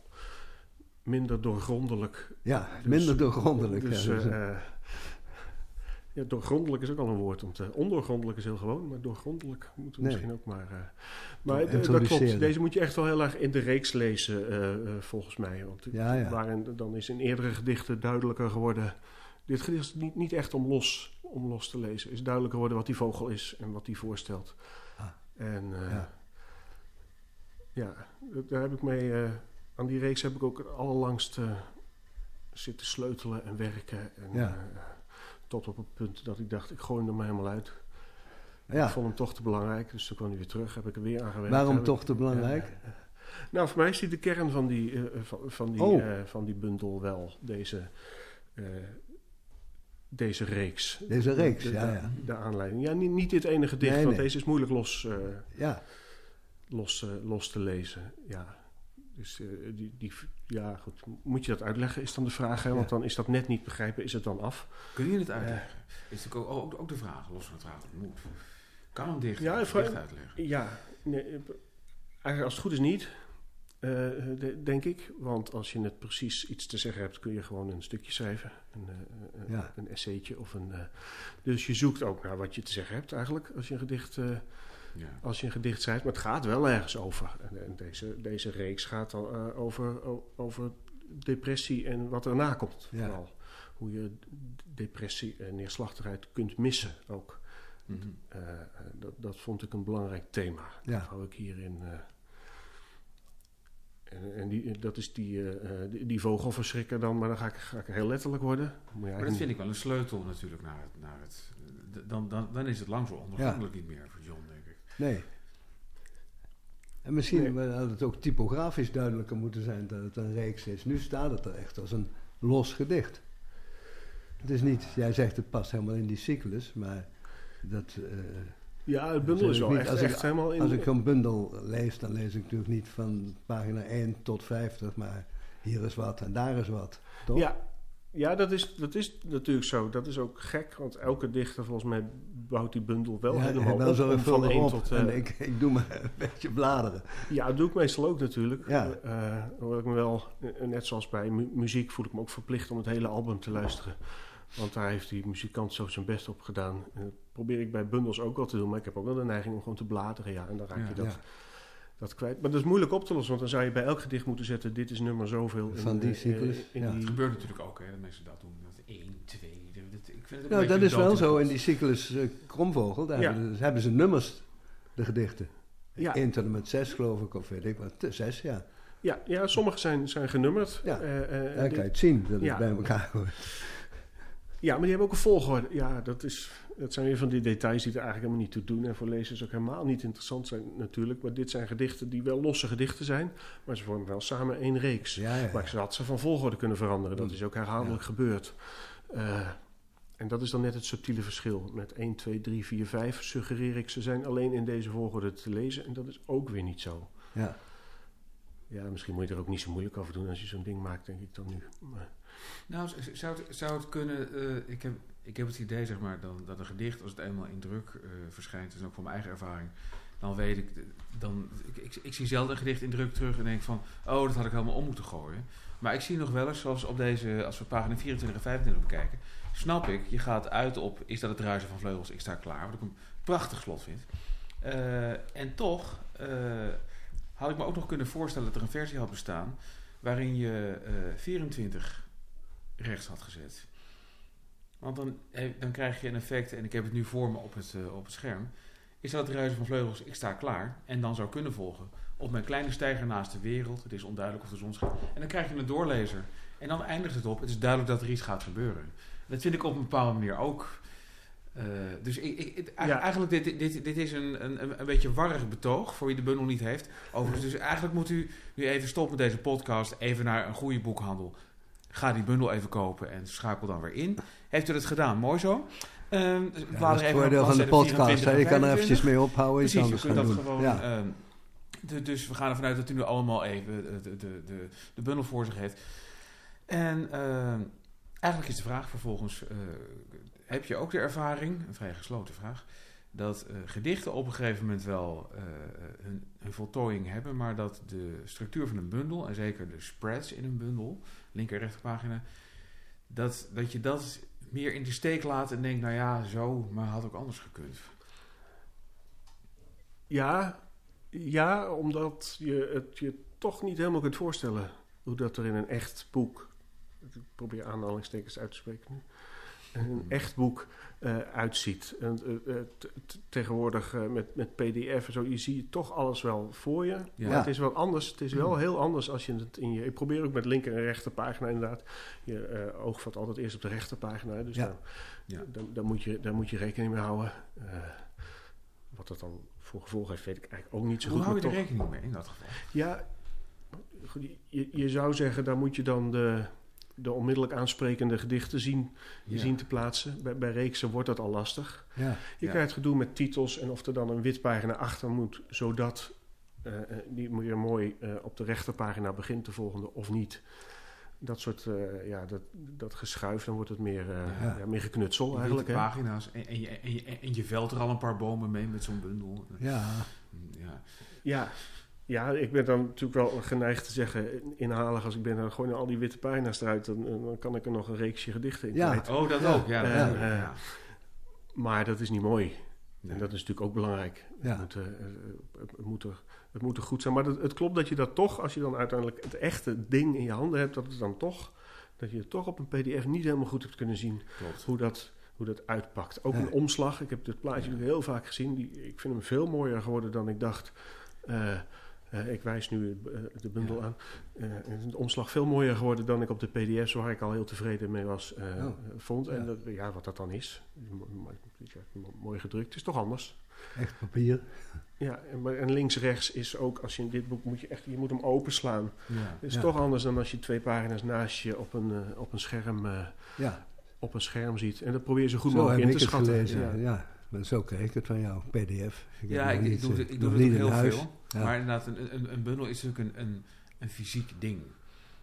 minder doorgrondelijk. Ja, Dus- minder doorgrondelijk. Dus, ja. Dus, ja, doorgrondelijk is ook al een woord. Om te, ondoorgrondelijk is heel gewoon, maar doorgrondelijk moeten we Nee. misschien ook maar... eh, maar d- dat klopt. Deze moet je echt wel heel erg in de reeks lezen, eh, eh, volgens mij. Want Ja, ja. waarin dan is in eerdere gedichten duidelijker geworden... Dit gedicht is niet, niet echt om los, om los te lezen. is duidelijker geworden wat die vogel is en wat die voorstelt. Ah. En eh, Ja. ja. daar heb ik mee... eh, aan die reeks heb ik ook allerlangst eh, zitten sleutelen en werken. En, Ja. Eh, tot op het punt dat ik dacht, ik gooi hem er maar helemaal uit. ja. Ik vond hem toch te belangrijk, dus toen kwam hij weer terug. Heb ik er weer aan gewerkt. Waarom toch ik- te belangrijk? Ja. Nou, voor mij is die de kern van die, eh, van, van, die, Oh. eh, van die bundel wel. Deze, eh, deze reeks. Deze reeks, de, ja, de, ja. de aanleiding. Ja, niet, niet dit ene gedicht, Nee, want nee. deze is moeilijk los, eh, Ja, los, eh, los te lezen. Ja. Dus eh, die, die, ja, goed. Moet je dat uitleggen, is dan de vraag. Hè? Want Ja. dan is dat net niet begrijpen, is het dan af? Kun je het uitleggen? Is natuurlijk ook, ook, ook de vraag, los van het vraag moet. Kan een dichter Ja, vraag- gedicht uitleggen? Ja, nee, eh, eigenlijk als het goed is niet, eh, de- denk ik. Want als je het precies iets te zeggen hebt, kun je gewoon een stukje schrijven. Een, eh, eh, Ja. een essaytje of een... eh, dus je zoekt ook naar wat je te zeggen hebt eigenlijk, als je een gedicht, eh, Ja. als je een gedicht schrijft. Maar het gaat wel ergens over. En, en deze, deze reeks gaat al eh, over, over depressie en wat erna komt. Ja. Vooral. Hoe je depressie en neerslachtigheid kunt missen ook. Mhm. Eh, eh, dat, dat vond ik een belangrijk thema. Ja. Dat hou ik hierin. en en die, dat is die, eh, die, die vogelverschrikker dan, maar dan ga ik, ga ik heel letterlijk worden. Je Maar dat vind ik wel een sleutel natuurlijk naar het... Naar het dan, dan, dan is het lang zo ondergrondelijk niet meer voor John. Nee. En misschien had het ook typografisch duidelijker moeten zijn dat het een reeks is. Nu staat het er echt als een los gedicht. Het is niet, jij zegt het past helemaal in die cyclus, maar dat... eh, Ja, het bundel is wel niet- echt, als ik- helemaal in... Als ik een bundel lees, dan lees ik natuurlijk niet van pagina 1 tot 50, maar hier is wat en daar is wat. Toch? Ja, ja dat, is, dat is natuurlijk zo. Dat is ook gek, want elke dichter volgens mij bouwt die bundel wel Ja, helemaal wel op. zo van van 1 op. tot... eh, En ik, ik doe maar een beetje bladeren. Ja, dat doe ik meestal ook natuurlijk. Ja. Eh, hoewel ik me wel, eh, net zoals bij mu- muziek, voel ik me ook verplicht om het hele album te luisteren. Want daar heeft die muzikant zo zijn best op gedaan. Eh, Dat probeer ik bij bundels ook wel te doen, maar ik heb ook wel de neiging om gewoon te bladeren. Ja, en dan raak Ja, je dat, ja. Dat kwijt. Maar dat is moeilijk op te lossen, want dan zou je bij elk gedicht moeten zetten: dit is nummer zoveel. in, Van die eh, cyclus, in ja. die- Het gebeurt natuurlijk ook, hè, dat mensen dat doen. Dat 1, 2, dat, ik vind het ook Nou, dat is wel zo in die cyclus eh, Kromvogel. Daar Ja. hebben, ze- hebben ze nummers, de gedichten. Ja. 1 tot en met 6 geloof ik, of weet ik wat. 6, ja. Ja, ja, sommige zijn, zijn genummerd. Ja. Eh, eh, Daar dit- kan je het zien, dat Ja. het bij elkaar hoort. Ja, maar die hebben ook een volgorde. Ja, dat, is, dat zijn weer van die details die er eigenlijk helemaal niet toe doen. En voor lezers ook helemaal niet interessant zijn natuurlijk. Maar dit zijn gedichten die wel losse gedichten zijn. Maar ze vormen wel samen één reeks. Ja, ja. Maar ze had ze van volgorde kunnen veranderen. Dat Mm. is ook herhaaldelijk gebeurd. Eh, en dat is dan net het subtiele verschil. Met 1, 2, 3, 4, 5 suggereer ik ze zijn alleen in deze volgorde te lezen. En dat is ook weer niet zo. ja. Ja, misschien moet je er ook niet zo moeilijk over doen als je zo'n ding maakt, denk ik dan nu. Maar, Nou, zou het, zou het kunnen... eh, ik, heb, ik heb het idee, zeg maar, dan, dat een gedicht, als het eenmaal in druk eh, verschijnt... en ook van mijn eigen ervaring... dan weet ik... Dan, ik, ik, zie zelden een gedicht in druk terug en denk van... oh, dat had ik helemaal om moeten gooien. Maar ik zie nog wel eens, zoals op deze... als we pagina 24 en 25 bekijken... snap ik, je gaat uit op... is dat het ruisen van vleugels, ik sta klaar. Wat ik een prachtig slot vind. Eh, en toch... eh, had ik me ook nog kunnen voorstellen dat er een versie had bestaan... waarin je eh 24 rechts had gezet. Want dan, dan krijg je een effect, en ik heb het nu voor me op het, eh, op het scherm. Is dat het ruisen van vleugels, ik sta klaar. En dan zou kunnen volgen. Op mijn kleine stijger naast de wereld. Het is onduidelijk of de zon schijnt. En dan krijg je een doorlezer. En dan eindigt het op. Het is duidelijk dat er iets gaat gebeuren. Dat vind ik op een bepaalde manier ook. Eh, dus ik, ik, Ja. eigenlijk, dit, dit, dit is een, een, een beetje warrig betoog voor wie de bundel niet heeft. Overigens, dus eigenlijk moet u nu even stoppen met deze podcast. Even naar een goede boekhandel. Ga die bundel even kopen en schakel dan weer in. Heeft u dat gedaan? Mooi zo. Ehm, dus Ja, blader dat is het voordeel van de podcast. 24 hè. Je en kan er 25. eventjes mee ophouden, Precies, je anders kunt gaan dat doen. gewoon. ja. ehm, de- dus we gaan ervan uit dat u nu allemaal even de, de, de, de, de bundel voor zich heeft. En ehm, eigenlijk is de vraag vervolgens: eh, heb je ook de ervaring, een vrij gesloten vraag, dat eh, gedichten op een gegeven moment wel eh, hun, hun voltooiing hebben, maar dat de structuur van een bundel, en zeker de spreads in een bundel, linker en rechterpagina, dat, dat je dat meer in de steek laat en denkt: nou ja, zo, maar had ook anders gekund. Ja, ja, omdat je het je toch niet helemaal kunt voorstellen hoe dat er in een echt boek, ik probeer aanhalingstekens uit te spreken nu, een echt boek eh, uitziet. En, eh, eh, tegenwoordig met, met PDF en zo, je ziet toch alles wel voor je. Ja. Maar het is wel anders. Het is wel heel anders als je het in je. Ik probeer ook met linker en rechterpagina inderdaad. Je oog valt altijd eerst op de rechterpagina. Dus Ja. Ja. dan, dan moet je, daar moet je rekening mee houden. Wat dat dan voor gevolg heeft, weet ik eigenlijk ook niet zo Hoe goed. hou je er rekening mee in dat geval? Ja, je, je zou zeggen, daar moet je dan de, de onmiddellijk aansprekende gedichten zien, Ja. zien te plaatsen. Bij, bij reeksen wordt dat al lastig. Ja. Je Ja. krijgt gedoe met titels en of er dan een wit pagina achter moet, zodat eh, die weer mooi eh, op de rechterpagina begint, de volgende, of niet. Dat soort, ja, dat, dat geschuif, dan wordt het meer, meer geknutsel Je eigenlijk. pagina's en, en, je, en, je, en je velt er al een paar bomen mee met zo'n bundel. ja. Ja. Ja. Ja, ik ben dan natuurlijk wel geneigd te zeggen, inhalig als ik ben, dan gooi al die witte pagina's eruit, dan, dan kan ik er nog een reeksje gedichten in Ja. kwijt. Oh, dat Ja. ook. Ja, ook, Eh, ja. Maar dat is niet mooi. Nee. En dat is natuurlijk ook belangrijk. Ja. Het, moet, eh, eh, het, moet er, het moet er goed zijn. Maar het, het klopt dat je dat toch, als je dan uiteindelijk het echte ding in je handen hebt, dat het dan toch, dat je het toch op een PDF niet helemaal goed hebt kunnen zien Klopt. hoe dat, hoe dat uitpakt. Ook een omslag. Ik heb dit plaatje Ja. heel vaak gezien. Die, ik vind hem veel mooier geworden dan ik dacht. Eh, Eh, ik wijs nu eh, de bundel Ja. aan. Eh, en is de omslag veel mooier geworden dan ik op de pdf's, waar ik al heel tevreden mee was, eh, Oh. vond. En Ja. dat, ja, wat dat dan is. Mooi gedrukt. Het is toch anders. Echt papier. Ja, en, links-rechts is ook, als je in dit boek moet je echt, je moet hem openslaan. Ja. Het is toch anders dan als je twee pagina's naast je op een, eh, op een, scherm, eh, Ja, op een scherm ziet. En dat probeer je zo goed zo mogelijk in te schatten. gelezen. Ja. Maar zo kreeg ik het van jou, pdf. Ja, ik, niet, ik doe eh, het, ik doe heel huis. veel. Ja. Maar inderdaad, een, een, een bundel is natuurlijk een, een, een fysiek ding.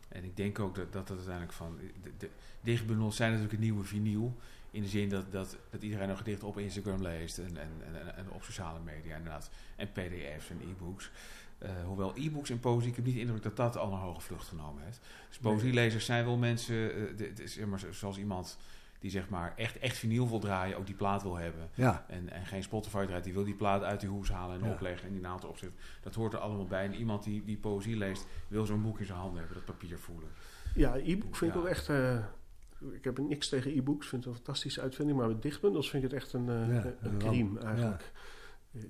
En ik denk ook dat dat, dat uiteindelijk van... De, de dichtbundels zijn natuurlijk een nieuwe vinyl. In de zin dat, dat, dat iedereen nog gedichten op Instagram leest. En, en, en, en op sociale media inderdaad. En pdf's en e-books. Eh, hoewel e-books en poëzie, ik heb niet de indruk dat dat al een hoge vlucht genomen heeft. Dus poëzielezers zijn wel mensen, eh, de- de- zeg maar, zoals iemand die zeg maar echt, echt vinyl wil draaien, ook die plaat wil hebben. Ja, En, en geen Spotify draait, die wil die plaat uit die hoes halen en Ja. opleggen en die naald erop zetten. Dat hoort er allemaal bij. En iemand die, die poëzie leest, wil zo'n boek in zijn handen hebben, dat papier voelen. Ja, e-book vind ik ook echt... eh, ik heb niks tegen e-books, vind het een fantastische uitvinding. Maar met dichtbundels vind ik het echt een, Ja, een een crime ramp. eigenlijk. Je,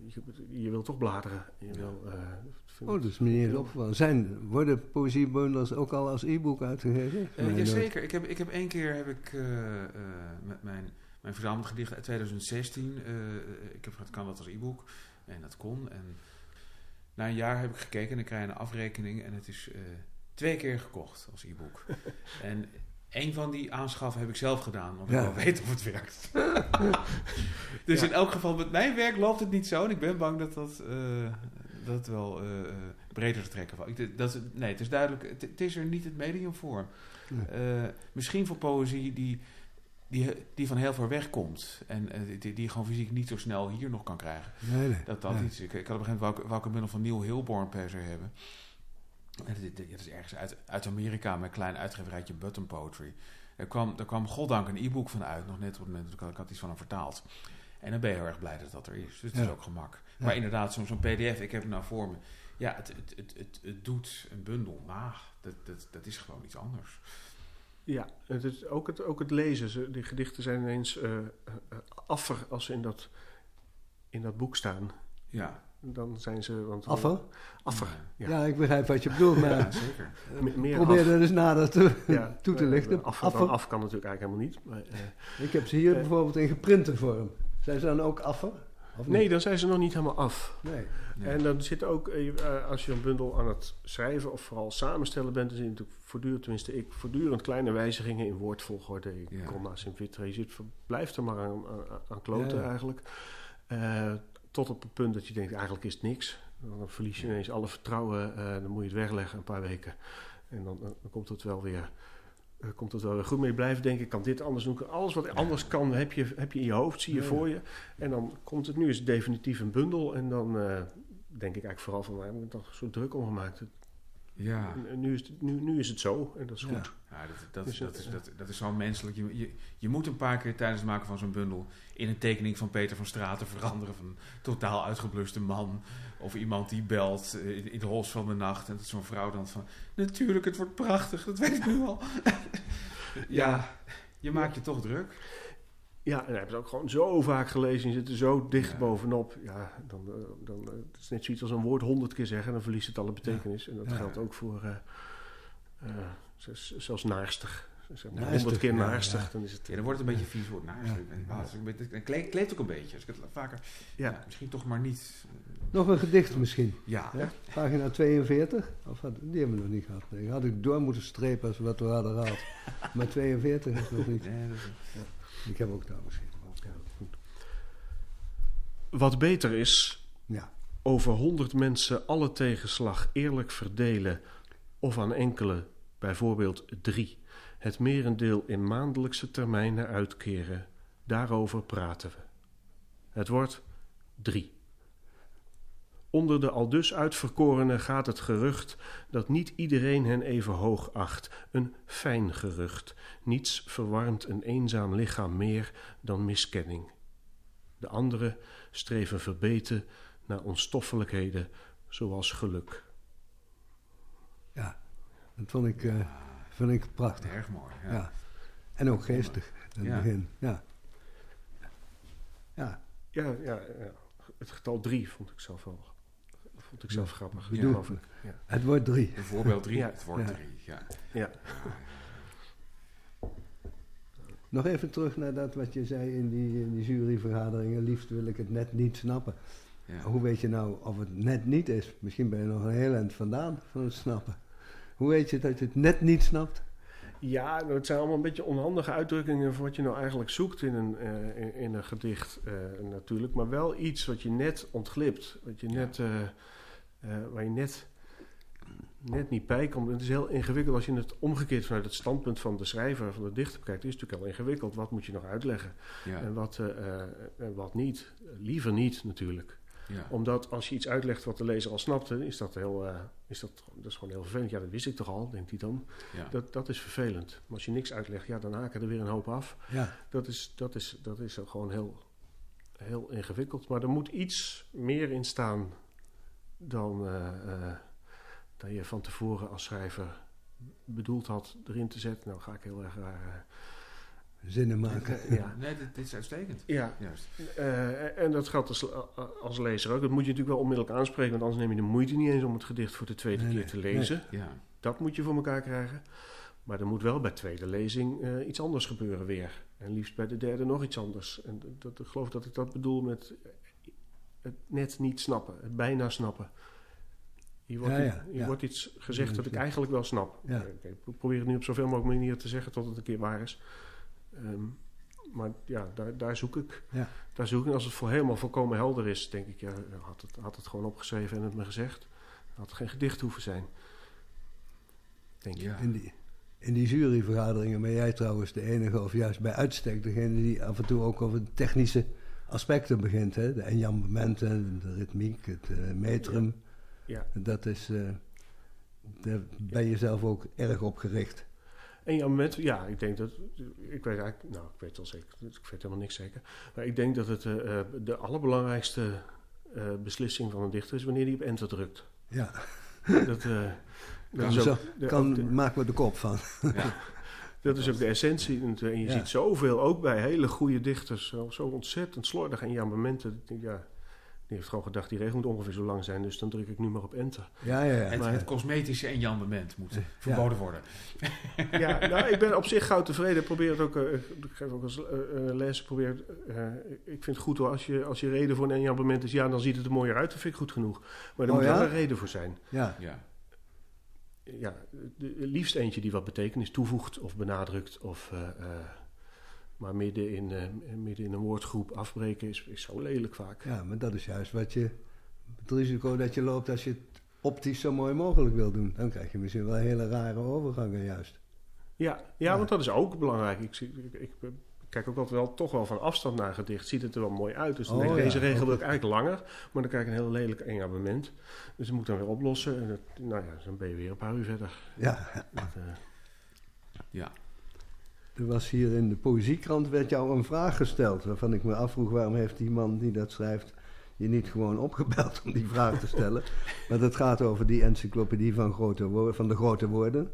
je, je wil toch bladeren. Je wil, eh, vind oh, ik- dat is me niet eens opgevallen. Zijn, worden poëziebundels ook al als e-book uitgegeven? Uh, jazeker. Ik heb, ik heb één keer heb ik, eh, eh, met mijn, mijn verzamelde gedichten uit 2016. eh, ik heb gehad, kan dat als e-book. En dat kon. En na een jaar heb ik gekeken en dan krijg je een afrekening. En het is eh, twee keer gekocht als e-book. [laughs] en één van die aanschaffen heb ik zelf gedaan. Want ik Ja. wil weten of het werkt. [laughs] dus Ja. in elk geval met mijn werk loopt het niet zo. En ik ben bang dat dat, eh, dat het wel eh, breder te trekken valt. Dat, nee, het is duidelijk. Het, het is er niet het medium voor. Nee. Eh, misschien voor poëzie die, die, die van heel ver weg komt. En die, die je gewoon fysiek niet zo snel hier nog kan krijgen. Nee, nee. Dat dat iets. Ik, ik had op een gegeven moment welke, welke bundel van Neil Hilborn per se hebben. Dat is ergens uit, uit Amerika, met een klein uitgeverijtje Button Poetry. Er kwam, er kwam goddank een e-book van uit, nog net op het moment dat ik, had- ik had iets van hem vertaald. En dan ben je heel erg blij dat dat er is. Dus het is ook gemak. Ja. Maar inderdaad, zo'n zo'n pdf, ik heb het nou voor me. Ja, het, het, het, het, het doet een bundel na. Dat, dat, dat is gewoon iets anders. Ja, het is ook, het, ook het lezen. Ze, die gedichten zijn ineens eh, affer als ze in dat, in dat boek staan. Ja. Dan zijn ze... Want, Affer? Affer, Ja. ja. ik begrijp wat je bedoelt, maar [laughs] Ja, zeker. Meer probeer af. dat eens nader [laughs] Ja, toe te eh, lichten. Af, Affer? af kan natuurlijk eigenlijk helemaal niet. Maar, eh, Ik heb ze hier Eh. bijvoorbeeld in geprinte vorm. Zijn ze dan ook affer? Of nee, dan zijn ze nog niet helemaal af. Nee. Nee. En dan zit ook, eh, eh, als je een bundel aan het schrijven of vooral samenstellen bent, dan zit je natuurlijk voortdurend, tenminste ik, voortdurend kleine wijzigingen in woordvolgorde, comma's, in vitre. Je zit, blijft er maar aan, aan, aan kloten Ja, ja. eigenlijk. Eh, tot op het punt dat je denkt, eigenlijk is het niks. Dan verlies je ineens alle vertrouwen, eh, dan moet je het wegleggen een paar weken. En dan, dan komt het wel weer... eh, komt het wel weer goed mee blijven denken. Ik kan dit anders doen. Alles wat anders kan, heb je, heb je in je hoofd, zie je Ja. voor je. En dan komt het nu is het definitief een bundel. En dan eh, denk ik eigenlijk vooral van, waar heb ik toch zo druk om gemaakt? Ja. En nu, is het, nu, nu is het zo en dat is goed. Ja, dat, dat, Dus dat, is, dat, dat is zo menselijk. Je, je, je moet een paar keer tijdens het maken van zo'n bundel in een tekening van Peter van Straten veranderen van een totaal uitgebluste man. Of iemand die belt eh, in, in de hols van de nacht. En dat zo'n vrouw dan van, natuurlijk, het wordt prachtig, dat weet ik nu al. [laughs] ja, je maakt je toch druk. Ja, en dan heb je het ook gewoon zo vaak gelezen. Je zit er zo dicht Ja. bovenop. Ja, dan, eh, dan, eh, het is net zoiets als een woord honderd keer zeggen. Dan verliest het alle betekenis. En dat Ja. geldt ook voor, eh, eh, zelfs, naarstig. Zeg maar Naarstig, honderd keer naarstig, ja. dan is het... Ja, dan wordt het een beetje vies woord. Ja. Het kleedt, ook een beetje. Als ik het vaker, ja. Ja. misschien toch maar niet. Nog een gedicht misschien. Ja, Ja? Pagina 42. Of had, die hebben we nog niet gehad. Nee, had ik door moeten strepen als we wat we hadden gehad. [laughs] Maar 42 is nog niet. Nee, dat is- Ik heb ook daar misschien. Ja, goed. Wat beter is, Ja. over honderd mensen alle tegenslag eerlijk verdelen of aan enkele, bijvoorbeeld drie, het merendeel in maandelijkse termijnen uitkeren, daarover praten we. Het wordt drie. Onder de aldus uitverkorenen gaat het gerucht dat niet iedereen hen even hoog acht. Een fijn gerucht. Niets verwarmt een eenzaam lichaam meer dan miskenning. De anderen streven verbeten naar onstoffelijkheden zoals geluk. ja. Dat vond ik, eh, vond ik prachtig. erg mooi. Ja. Ja. En ook geestig in het Ja. begin. Ja. Ja. Ja, ja, ja. het getal drie vond ik zelf wel, vond ik zelf grappig. We Ja, doen- geloof ik. Ja. Het wordt drie. Voorbeeld 3, Ja. het wordt Ja. 3. Ja. Ja. Nog even terug naar dat wat je zei in die, in die juryvergaderingen. Liefst wil ik het net niet snappen. Ja. Hoe weet je nou of het net niet is? Misschien ben je nog een heel eind vandaan van het snappen. Hoe weet je dat je het net niet snapt? Ja, nou, het zijn allemaal een beetje onhandige uitdrukkingen voor wat je nou eigenlijk zoekt in een, eh, in, in een gedicht eh, natuurlijk. Maar wel iets wat je net ontglipt. Wat je net, eh, waar je net, net niet bij komt. Het is heel ingewikkeld als je het omgekeerd vanuit het standpunt van de schrijver, van de dichter bekijkt. Het is natuurlijk al ingewikkeld. Wat moet je nog uitleggen Ja. en, wat, eh, eh, en wat niet? Liever niet natuurlijk. Ja. Omdat als je iets uitlegt wat de lezer al snapte, is dat, heel, eh, is dat, dat is gewoon heel vervelend. Ja, dat wist ik toch al, denkt hij dan. Ja. Dat, dat is vervelend. Maar als je niks uitlegt, ja, dan haken er weer een hoop af. Ja, Dat is, dat is, dat is gewoon heel, heel ingewikkeld. Maar er moet iets meer in staan dan, eh, eh, dan je van tevoren als schrijver bedoeld had erin te zetten. Nou ga ik heel erg raar. zinnen maken. eh, ja. [laughs] Nee, dit, dit is uitstekend. Ja, Juist. eh, en dat geldt als, als lezer ook. Dat moet je natuurlijk wel onmiddellijk aanspreken, want anders neem je de moeite niet eens om het gedicht voor de tweede Nee, keer nee, te lezen. Ja. Dat moet je voor elkaar krijgen. Maar er moet wel bij tweede lezing eh, iets anders gebeuren weer. En liefst bij de derde nog iets anders. En dat, dat- ik geloof dat ik dat bedoel met eh, het net niet snappen, het bijna snappen. Hier wordt, Ja, ja, hier ja. wordt iets gezegd dat ik eigenlijk wel snap. Ik probeer het nu op zoveel mogelijk manieren te zeggen tot het een keer waar is. Ehm, maar ja, daar, daar zoek ik. Ja. Daar zoek ik. Als het voor helemaal volkomen helder is, denk ik, ja, had het, had het gewoon opgeschreven en het me gezegd. Had het geen gedicht hoeven zijn. Denk. In die, in die juryvergaderingen ben jij trouwens de enige, of juist bij uitstek degene die af en toe ook over de technische aspecten begint. Hè? De enjambementen, de ritmiek, het eh, metrum. Ja. Dat is, eh, daar ben je zelf ook erg op gericht. En ja, ik denk dat. Ik weet eigenlijk, nou, ik weet het wel zeker. Ik weet helemaal niks zeker. Maar ik denk dat het eh, de allerbelangrijkste beslissing van een dichter is wanneer hij op enter drukt. Ja, Dat, [laughs] dat Kan zo kan, de- maken we de kop van. Ja. [laughs] dat is ook de essentie. En, en je Ja. ziet zoveel, ook bij hele goede dichters, zo, zo ontzettend slordig. En ja, momenten, ja, die heeft gewoon gedacht, die regel moet ongeveer zo lang zijn, dus dan druk ik nu maar op enter. Ja, ja, ja. Het, Maar- het cosmetische enjambement moet verboden worden. Ja, nou, ik ben op zich gauw tevreden. Ik probeer het ook, eh, ik geef ook als eh, eh, les, probeer, eh, ik vind het goed hoor, als je, als je reden voor een enjambement is, ja, dan ziet het er mooier uit, dat vind ik goed genoeg. Maar er Oh, moet ja? wel een reden voor zijn. ja. Ja. Ja, de, liefst eentje die wat betekenis toevoegt of benadrukt. Of, eh, eh, maar midden in, eh, midden in een woordgroep afbreken is, is zo lelijk vaak. Ja, maar dat is juist wat je, het risico dat je loopt als je het optisch zo mooi mogelijk wil doen. Dan krijg je misschien wel hele rare overgangen juist. Ja, ja, Ja. want dat is ook belangrijk. Ik, zie, ik, ik, kijk ook altijd wel, toch wel van afstand naar gedicht. Ziet het er wel mooi uit. Dus dan Oh, denk ik, ja, deze regel ook wil ik eigenlijk langer. Maar dan krijg ik een heel lelijk enjambement. Dus dat moet dan weer oplossen. En dat, nou ja, dan ben je weer een paar uur verder. Ja, Dat, eh, Ja. er was hier in de poëziekrant werd jou een vraag gesteld. Waarvan ik me afvroeg waarom heeft die man die dat schrijft je niet gewoon opgebeld om die vraag te stellen. [laughs] maar dat gaat over die encyclopedie van, grote woorden, van de grote woorden.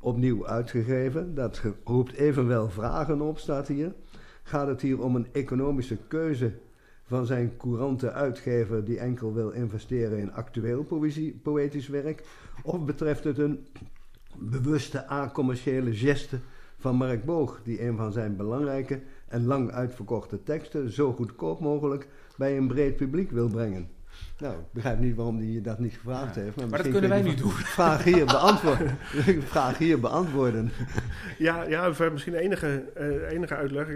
Opnieuw uitgegeven. Dat roept evenwel vragen op, staat hier. Gaat het hier om een economische keuze van zijn courante uitgever die enkel wil investeren in actueel poëtisch werk? Of betreft het een bewuste a-commerciële geste van Mark Boog, die een van zijn belangrijke en lang uitverkochte teksten zo goedkoop mogelijk bij een breed publiek wil brengen? Nou, ik begrijp niet waarom hij je dat niet gevraagd Ja. heeft. Maar dat misschien kunnen wij nu doen. Vraag hier beantwoorden. [laughs] vraag hier beantwoorden. Ja, ja voor misschien de enige, eh, enige uitleg. Eh,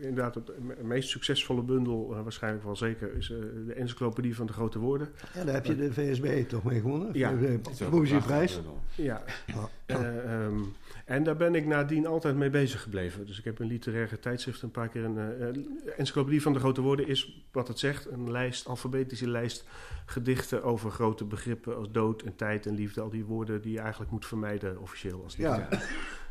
inderdaad, het me- meest succesvolle bundel, eh, waarschijnlijk wel zeker, is eh, de Encyclopedie van de Grote Woorden. Ja, daar heb je de VSB toch mee gewonnen? Ja. De bundel. Ja, ehm, en daar ben ik nadien altijd mee bezig gebleven. Dus ik heb een literaire tijdschrift een paar keer een eh, eh, Encyclopedie van de Grote Woorden is wat het zegt, een lijst, alfabetische lijst gedichten over grote begrippen als dood en tijd en liefde, al die woorden die je eigenlijk moet vermijden officieel als Ja.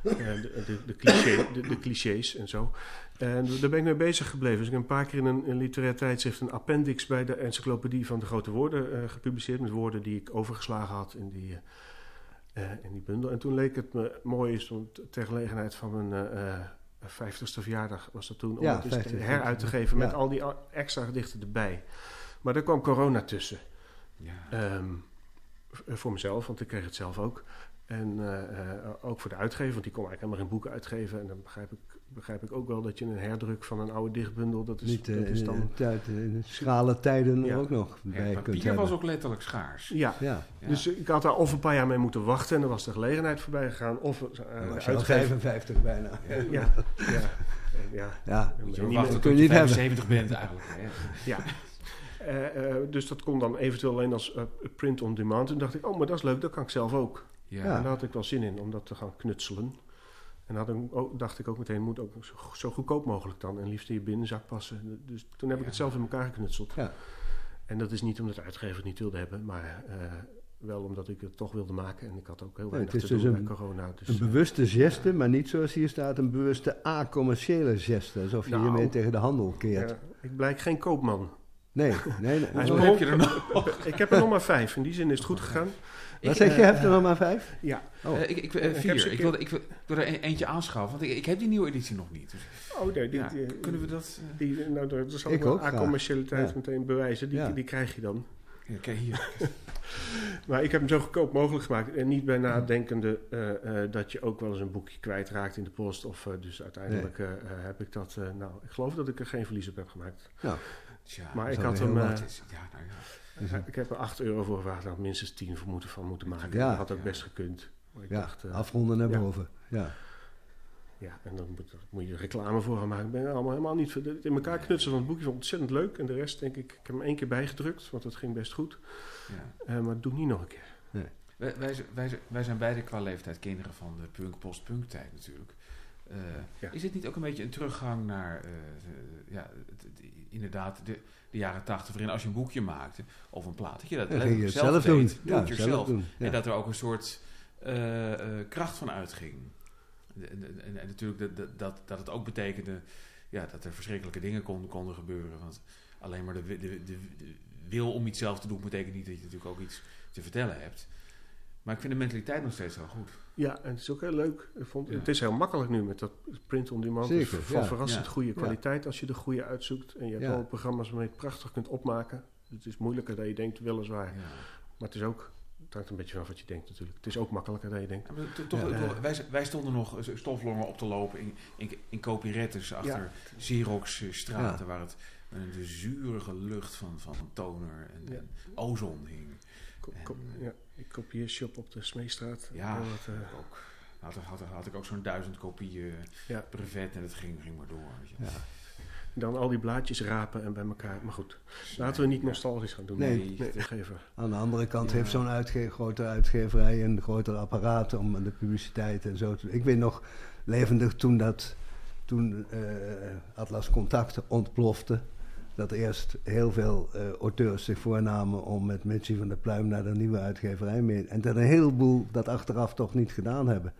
Eh, de, de, de, cliché, de, de clichés en zo. En daar ben ik mee bezig gebleven. Dus ik heb een paar keer in een, een literair tijdschrift een appendix bij de encyclopedie van de grote woorden eh, gepubliceerd. Met woorden die ik overgeslagen had in die, in die bundel. En toen leek het me mooi is om t- ter gelegenheid van mijn eh, eh, 50ste verjaardag was dat toen. Om Ja, het eens te 50ste, heruit te geven met ja. al die extra gedichten erbij. Maar daar kwam corona tussen. Ja. Ehm, voor mezelf, want ik kreeg het zelf ook. En eh, eh, ook voor de uitgever, want die kon eigenlijk helemaal geen boeken uitgeven. En dan begrijp ik, begrijp ik ook wel dat je een herdruk van een oude dichtbundel, dat is, Niet eh, dat is in, dan... de tijd- in de schrale tijden Ja. ook nog Ja, bij kunt papier hebben. was ook letterlijk schaars. Ja, Ja, Ja. dus ik had daar of een paar jaar mee moeten wachten en dan was de gelegenheid voorbij gegaan. Of uh, dan de was je al uitgever... 55 bijna. Ja, ja, ja, ja. Ja, Dan Moet je je wachten kun tot je je niet hebben. 75 bent eigenlijk. Hè? Ja. Eh, eh, dus dat kon dan eventueel alleen als print on demand. Toen dacht ik, oh, maar dat is leuk, dat kan ik zelf ook. Ja. En daar had ik wel zin in om dat te gaan knutselen. En had ik, ook, dacht ik ook meteen, moet ook zo, zo goedkoop mogelijk dan. En liefst in je binnenzak passen. Dus toen heb ik Ja. het zelf in elkaar geknutseld. Ja. En dat is niet omdat de uitgever het niet wilde hebben, maar eh, wel omdat ik het toch wilde maken. En ik had ook heel weinig het is te doen dus bij een- corona. Dus, Een bewuste geste, maar niet zoals hier staat, een bewuste a-commerciële geste. Alsof je Nou. hiermee tegen de handel keert. ja, ik blijk geen koopman. Nee, nee, nee. Hij is heb je er nog? [laughs] ik heb er nog maar vijf. In die zin is het goed gegaan. Wat zeg je, eh, hebt er nog maar vijf? Ja. Oh. Eh, ik, ik, eh, Ik heb vier. Ik, wil, ik wil, er een- eentje aanschaffen, want ik, ik heb die nieuwe editie nog niet. Dus, Oh nee, die, ja, die- kunnen we dat... Die, nou, daar zal Ik ook Ja. meteen bewijzen. Die, Ja. die krijg je dan. ja, kijk hier. [laughs] Maar ik heb hem zo goedkoop mogelijk gemaakt. En niet bij nadenkende eh, eh, dat je ook wel eens een boekje kwijtraakt in de post. Of, dus uiteindelijk heb ik dat... eh, nou, ik geloof dat ik er geen verlies op heb gemaakt. Nou, Tja, Maar dat ik is had hem... ja, nou ja. Dus een- ik heb er 8 euro voor gevraagd. Daar had minstens 10 voor moeten, van moeten maken. Ja. Dat had ook Ja. best gekund. Maar ik ja, dacht... eh, afronden naar ja. boven. Ja. Ja, en dan moet, moet je reclame voor gaan maken. Ik ben er allemaal helemaal niet... voor- Het in elkaar knutselen van het boekje vond ik ontzettend leuk. En de rest denk ik... Ik heb hem één keer bijgedrukt, want dat ging best goed. ja. Eh, maar doe niet nog een keer. Wij, wij, zijn- wij, zijn- wij zijn beide qua leeftijd kinderen van de punk, post-punk tijd natuurlijk. Eh, Ja. Is dit niet ook een beetje een teruggang naar, eh, ja, het- het- inderdaad, de, de jaren tachtig, waarin als je een boekje maakte of een plaat, dat je dat je zelf doen. deed, do Ja, zelf doen. Ja. En dat er ook een soort eh, eh, kracht van uitging. En, en, en- natuurlijk dat, dat, dat, het ook betekende ja, dat er verschrikkelijke dingen kon, konden gebeuren. Want alleen maar de, de, de wil om iets zelf te doen, betekent niet dat je natuurlijk ook iets te vertellen hebt. Maar ik vind de mentaliteit nog steeds wel goed. Ja, en het is ook heel leuk. Ik vond, Ja. Het is heel makkelijk nu met dat print on demand. Het is Zeker, van ja. verrassend Ja. goede kwaliteit als je de goede uitzoekt. En je hebt Ja. al programma's waarmee je het prachtig kunt opmaken. Het is moeilijker dan je denkt, weliswaar. Ja. Maar het is ook, het hangt een beetje vanaf wat je denkt natuurlijk. Het is ook makkelijker dan je denkt. Ja, toch, Ja. wij, wij stonden nog eh, stoflongen op te lopen in, in, in achter Xerox eh, straten, waar het met de zurige lucht van, van toner en, Ja. en ozon hing. Ko- En, ik kopieershop op de Smeestraat. Ja, wat, eh, ook. Had, had, had ik ook zo'n duizend kopieën Ja. brevet en dat ging, ging maar door. Weet je. Ja. dan al die blaadjes rapen en bij elkaar. Maar goed, laten we niet nostalgisch gaan doen. Nee. nee uitgever. Aan de andere kant Ja. heeft zo'n uitge grote uitgeverij een groter apparaat om de publiciteit en zo te doen. Ik weet nog levendig toen dat toen eh, Atlas Contact ontplofte. Dat eerst heel veel eh, auteurs zich voornamen om met Mitchie van der Pluim naar de nieuwe uitgeverij mee. En dat een heleboel dat achteraf toch niet gedaan hebben.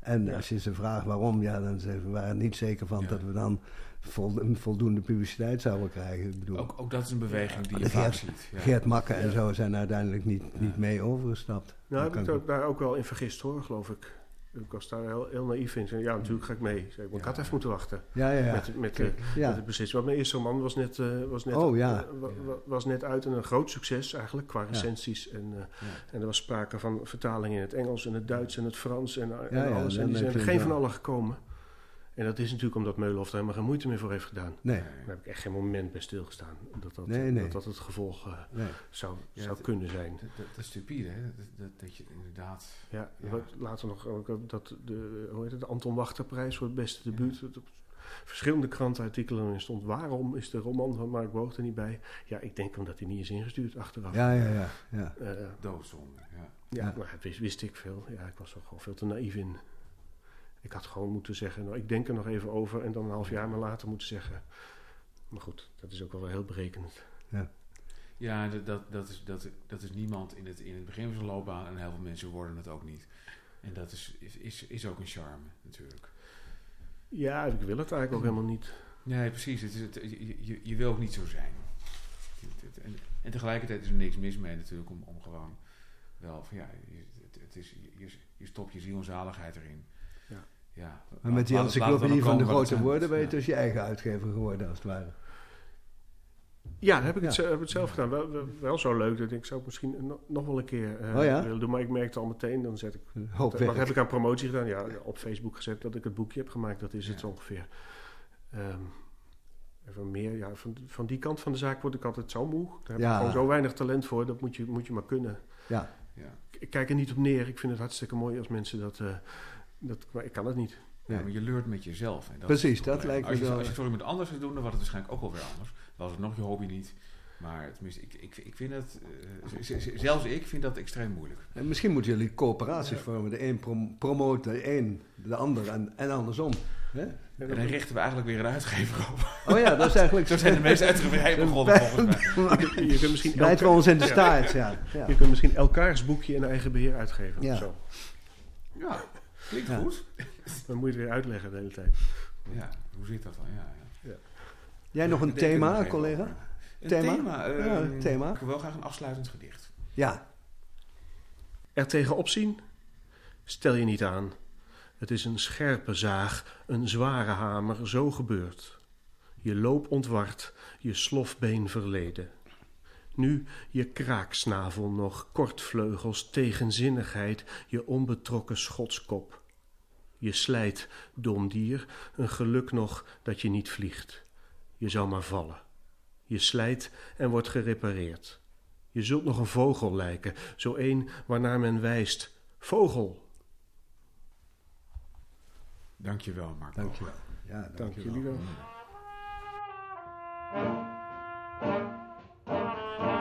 En Ja. als je ze vraagt waarom, ja, dan zeggen ze, we waren er niet zeker van Ja. dat we dan vol- voldoende publiciteit zouden krijgen. Ik bedoel, Ook, ook dat is een beweging die je vaak Geert- ziet. Ja. Geert Makke en zo zijn uiteindelijk niet, Ja. niet mee overgestapt. Nou, Dan heb ik- ook daar ook wel in vergist hoor, geloof ik. Ik was daar heel, heel naïef in. Zei, Ja, natuurlijk ga ik mee. Zei, maar ik had even moeten wachten. Ja, ja, ja. Met, met, Kijk, eh, ja. met het beslissing. Want mijn eerste roman was net, eh, was net, Oh, eh, wa- wa- was net uit en een groot succes eigenlijk qua recensies. En, en er was sprake van vertalingen in het Engels en het Duits en het Frans en, en alles. en die zijn er geen van wel. allen gekomen. En dat is natuurlijk omdat Meulenhof er helemaal geen moeite meer voor heeft gedaan. Nee, Daar heb ik echt geen moment bij stilgestaan. Dat dat, Nee, nee. Dat, dat het gevolg eh, nee. zou, Ja, zou het- kunnen zijn. Dat, is stupide, hè? Dat, dat, dat je inderdaad... Ja, Ja. later nog ook dat de, hoe heet het, de Anton Wachterprijs voor het beste debuut. Dat op verschillende krantenartikelen stond. Waarom is de roman van Mark Boog er niet bij? Ja, ik denk omdat hij niet is ingestuurd achteraf. Ja, ja, ja. ja. Eh, Doodzonde, ja. ja, Ja. maar dat wist, wist ik veel. Ja, ik was er gewoon veel te naïef in. Ik had gewoon moeten zeggen, nou, ik denk er nog even over. En dan een half jaar maar later moeten zeggen. Maar goed, dat is ook wel heel berekenend. Ja, dat, dat, dat, is, dat, dat is niemand in het, in het begin van zijn loopbaan en heel veel mensen worden het ook niet. En dat is, is, is, is ook een charme, natuurlijk. Ja, ik wil het eigenlijk ook helemaal niet. Nee, precies. Het is het, je, je, je wil ook niet zo zijn. En, en tegelijkertijd is er niks mis mee natuurlijk om, om gewoon wel van ja, je, het, het is, je, je stopt je ziel en zaligheid erin. Ja. Maar met die encyclopedie van de grote woorden ben je dus je eigen uitgever geworden, als het ware. Ja, heb ik, het, Ja. ze- heb het zelf gedaan. Wel, wel, wel zo leuk dat ik zou het misschien nog, wel een keer eh, Oh ja? willen doen. Maar ik merkte al meteen, dan zet ik... Hoop Wat heb ik aan promotie gedaan? Ja, op Facebook gezet dat ik het boekje heb gemaakt. Dat is het ongeveer. Ehm, even meer, ja, van, van die kant van de zaak word ik altijd zo moe. Daar heb Ja. ik gewoon zo weinig talent voor. Dat moet je, moet je maar kunnen. Ja, Ja. Ik, ik kijk er niet op neer. Ik vind het hartstikke mooi als mensen dat... eh, dat ik kan het niet. Ja, maar je leurt met jezelf. En dat Precies, dat lijkt me als je, wel- Als je het voor iemand anders zou doen, dan was het waarschijnlijk ook wel weer anders. Dan was het nog je hobby niet. Maar tenminste, ik, ik, ik vind het... eh, zelfs ik vind dat extreem moeilijk. en misschien moeten jullie coöperaties vormen. De een prom promoot de een, de ander en, en andersom. Hè? En dan richten we eigenlijk weer een uitgever op. Oh ja, dat is eigenlijk... [laughs] Zo zijn de meeste uitgeverijen [laughs] begonnen volgens mij. [laughs] Je, kunt misschien Bijten we ons in de Ja. staart, ja. ja. Je kunt misschien elkaars boekje in eigen beheer uitgeven. Ja. Of zo. Ja, klinkt Ja. goed. [laughs] Dan moet je het weer uitleggen de hele tijd. Ja, hoe zit dat dan? Ja, ja. Jij nog een thema, nog collega? over. Een Thema? thema? Ja, een thema. Ik wil wel graag een afsluitend gedicht. Ja, Er tegenop zien? Stel je niet aan. Het is een scherpe zaag, een zware hamer, zo gebeurt. Je loop ontward, je slofbeen verleden. Nu je kraaksnavel nog, kortvleugels, tegenzinnigheid, je onbetrokken schotskop. Je slijt, dom dier, een geluk nog dat je niet vliegt. Je zou maar vallen. Je slijt en wordt gerepareerd. Je zult nog een vogel lijken, zo een waarnaar men wijst. Vogel! Dankjewel, Marco. dankjewel. Ja, Dank dankjewel. jullie wel.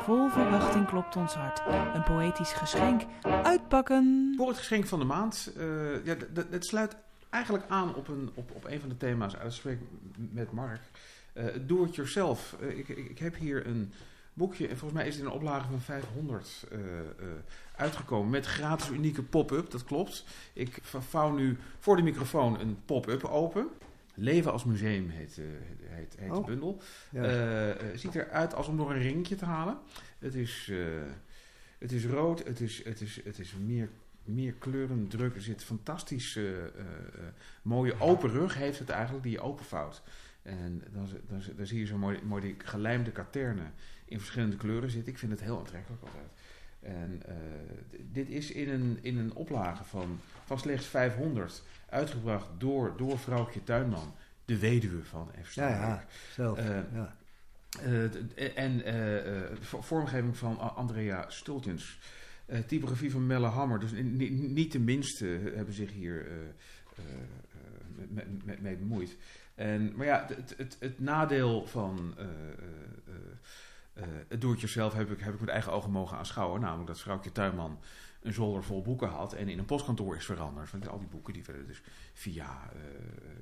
Vol verwachting klopt ons hart. Een poëtisch geschenk. Uitpakken. Voor het geschenk van de maand. eh, ja, het sluit eigenlijk aan op een, op, op een van de thema's uit het gesprek met Mark. Eh Do it yourself. Eh, ik, ik, ik heb hier een boekje. En volgens mij is het in een oplage van 500 eh, eh, uitgekomen. Met gratis unieke pop-up. Dat klopt. Ik vouw nu voor de microfoon een pop-up open. Leven als museum heet, eh, heet, de Oh. bundel. Ja. Eh, eh, ziet eruit als om door een ringetje te halen. Het is, het is rood, het is, het is, het is meer, meer kleurendruk. Er zit fantastisch mooie open rug heeft het eigenlijk, die je openvouwt. En dan zie je zo mooi, mooi die gelijmde katernen in verschillende kleuren zitten. Ik vind het heel aantrekkelijk altijd. En eh, dit is in een, in een oplage van, van slechts 500, uitgebracht door, door vrouwtje Tuinman, de weduwe van F. Ja, ja, zelf. Eh, ja. Eh, en vo- vormgeving van Andrea Stultjens. Eh, typografie van Melle Hammer. Dus ni- ni- niet de minste hebben zich hier met- met- mee bemoeid. En, maar ja, het, het, het nadeel van eh, eh, eh, het doe-het-jezelf heb ik, heb ik met eigen ogen mogen aanschouwen. Namelijk dat vrouwtje Tuinman een zolder vol boeken had en in een postkantoor is veranderd. Want al die boeken die werden dus via, eh,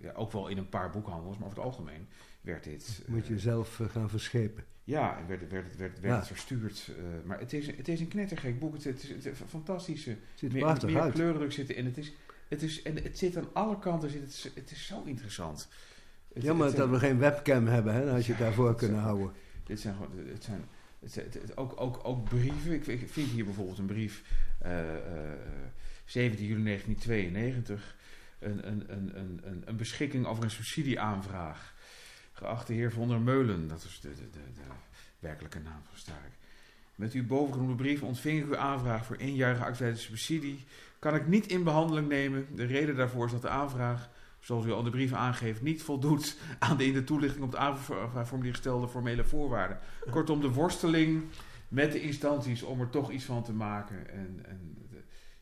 ja, ook wel in een paar boekhandels, maar over het algemeen werd dit... Moet je zelf eh, gaan verschepen. ja, en werd, werd, werd, werd Ja. het verstuurd. maar het is, het is een knettergek boek. Het, het is, het een fantastische... Het ziet er meer, meer uit. kleurendruk zitten. En het, is, het, is, en het zit aan alle kanten. Zit het, het is zo interessant. Het- Jammer het dat we geen webcam hebben, hè? Dan had je het Ja, daarvoor kunnen houden. Dit zijn. Het zijn, het ook, ook, ook brieven. Ik, vind hier bijvoorbeeld een brief... eh, eh, 17 juli 1992. Een, een, een, een, een, beschikking over een subsidieaanvraag. Geachte heer Von der Meulen. Dat is de, de, de, de werkelijke naam van Stark. Met uw bovengenoemde brief ontving ik uw aanvraag voor eenjarige actuele subsidie. Kan ik niet in behandeling nemen. De reden daarvoor is dat de aanvraag, zoals u al de brief aangeeft, niet voldoet aan de in de toelichting op het aanvraagformulier gestelde formele voorwaarden. Kortom, de worsteling met de instanties om er toch iets van te maken. En, en,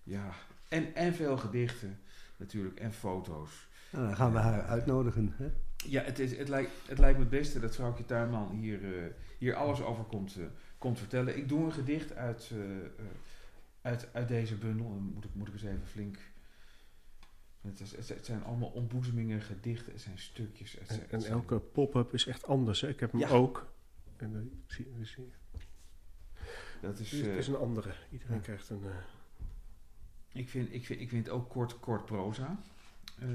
ja, en, en veel gedichten natuurlijk en foto's. Nou, dan gaan we haar uitnodigen. Hè? Ja, het, is, het, lijkt, het lijkt me het beste dat vrouwtje Tuinman hier, eh, hier alles over komt, eh, komt vertellen. Ik doe een gedicht uit, eh, uit, uit deze bundel. Dan moet ik, moet ik eens even flink... Het, is, het, het zijn allemaal ontboezemingen, gedichten, het zijn stukjes. Het zijn- En, het zijn- elke pop-up is echt anders. Hè? Ik heb hem Ja. ook. En dan zie, je- dat is, het eh, is een andere. Iedereen Ja. krijgt een... eh, ik, vind, ik, vind, ik vind ook kort, kort proza. Eh,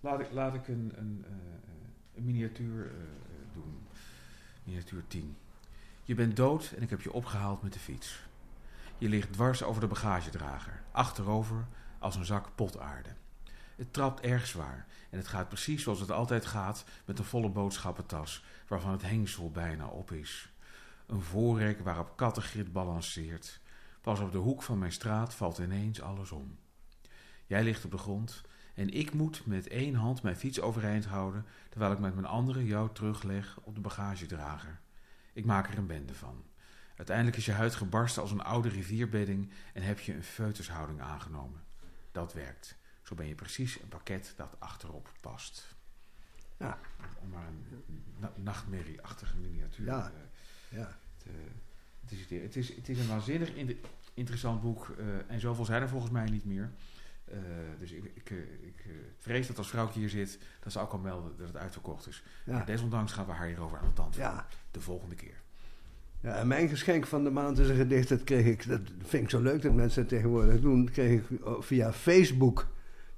laat, ik, laat ik een, een, eh, een miniatuur eh, eh, doen. Miniatuur 10. Je bent dood en ik heb je opgehaald met de fiets. Je ligt dwars over de bagagedrager, achterover als een zak potaarde. Het trapt erg zwaar. En het gaat precies zoals het altijd gaat met een volle boodschappentas, waarvan het hengsel bijna op is. Een voorrek waarop kattengrit balanceert. Pas op de hoek van mijn straat valt ineens alles om. Jij ligt op de grond en ik moet met één hand mijn fiets overeind houden, terwijl ik met mijn andere jou terugleg op de bagagedrager. Ik maak er een bende van. Uiteindelijk is je huid gebarsten als een oude rivierbedding en heb je een feutushouding aangenomen. Dat werkt. Zo ben je precies een pakket dat achterop past. Ja. Om maar een na nachtmerrieachtige miniatuur. Ja. eh, Ja. te- te citeren. Het is, het is een waanzinnig in- interessant boek eh, en zoveel zijn er volgens mij niet meer. Eh, dus ik, ik, ik vrees dat als vrouwtje hier zit, dat ze ook al melden dat het uitverkocht is. Ja. Maar desondanks gaan we haar hierover aan de tand. Ja. De volgende keer. En mijn geschenk van de maand is een gedicht. Dat kreeg ik, dat vind ik zo leuk dat mensen het tegenwoordig doen. kreeg ik via Facebook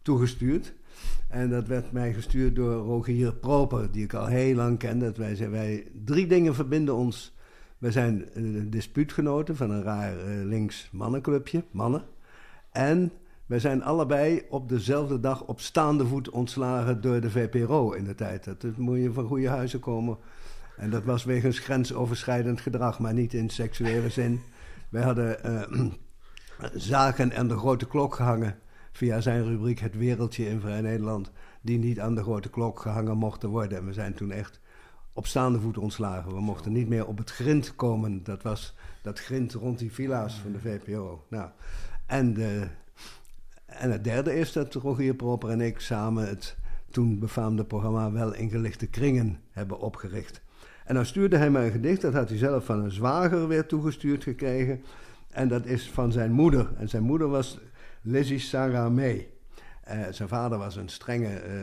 toegestuurd. En dat werd mij gestuurd door Rogier Proper, die ik al heel lang ken. Dat wij, wij drie dingen verbinden ons. Wij zijn eh, dispuutgenoten van een raar eh, links mannenclubje, mannen. En wij zijn allebei op dezelfde dag op staande voet ontslagen door de VPRO in de tijd. Dat moet je van goede huizen komen. En dat was wegens grensoverschrijdend gedrag, maar niet in seksuele zin. Wij hadden eh, [clears throat] zaken aan de grote klok gehangen via zijn rubriek Het Wereldje in Vrij Nederland, die niet aan de grote klok gehangen mochten worden. En we zijn toen echt op staande voet ontslagen. We mochten niet meer op het grind komen. Dat was dat grind rond die villa's van de VPRO. Nou, en, de, en het derde is dat Rogier Proper en ik samen het toen befaamde programma Wel ingelichte kringen hebben opgericht. En dan stuurde hij mij een gedicht, dat had hij zelf van een zwager weer toegestuurd gekregen. En dat is van zijn moeder. En zijn moeder was Lizzie Sarah May. Eh, zijn vader was een strenge eh,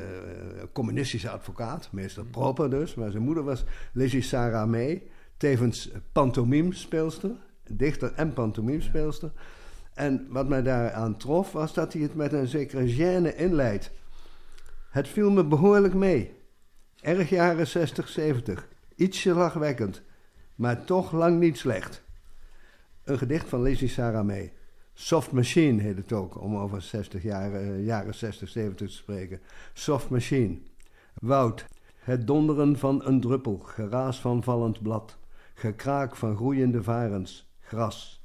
communistische advocaat, meester Proper dus. Maar zijn moeder was Lizzie Sarah May, tevens pantomimespeelster, dichter en pantomimespeelster. En wat mij daaraan trof, was dat hij het met een zekere gêne inleidt. Het viel me behoorlijk mee. Erg jaren 60, 70. Ietsje lachwekkend, maar toch lang niet slecht. Een gedicht van Lizzie Sarah. Soft Machine heet het ook, om over 60 jaar, eh, jaren 60, 70 te spreken. Soft Machine. Woud. Het donderen van een druppel, geraas van vallend blad, gekraak van groeiende varens, gras.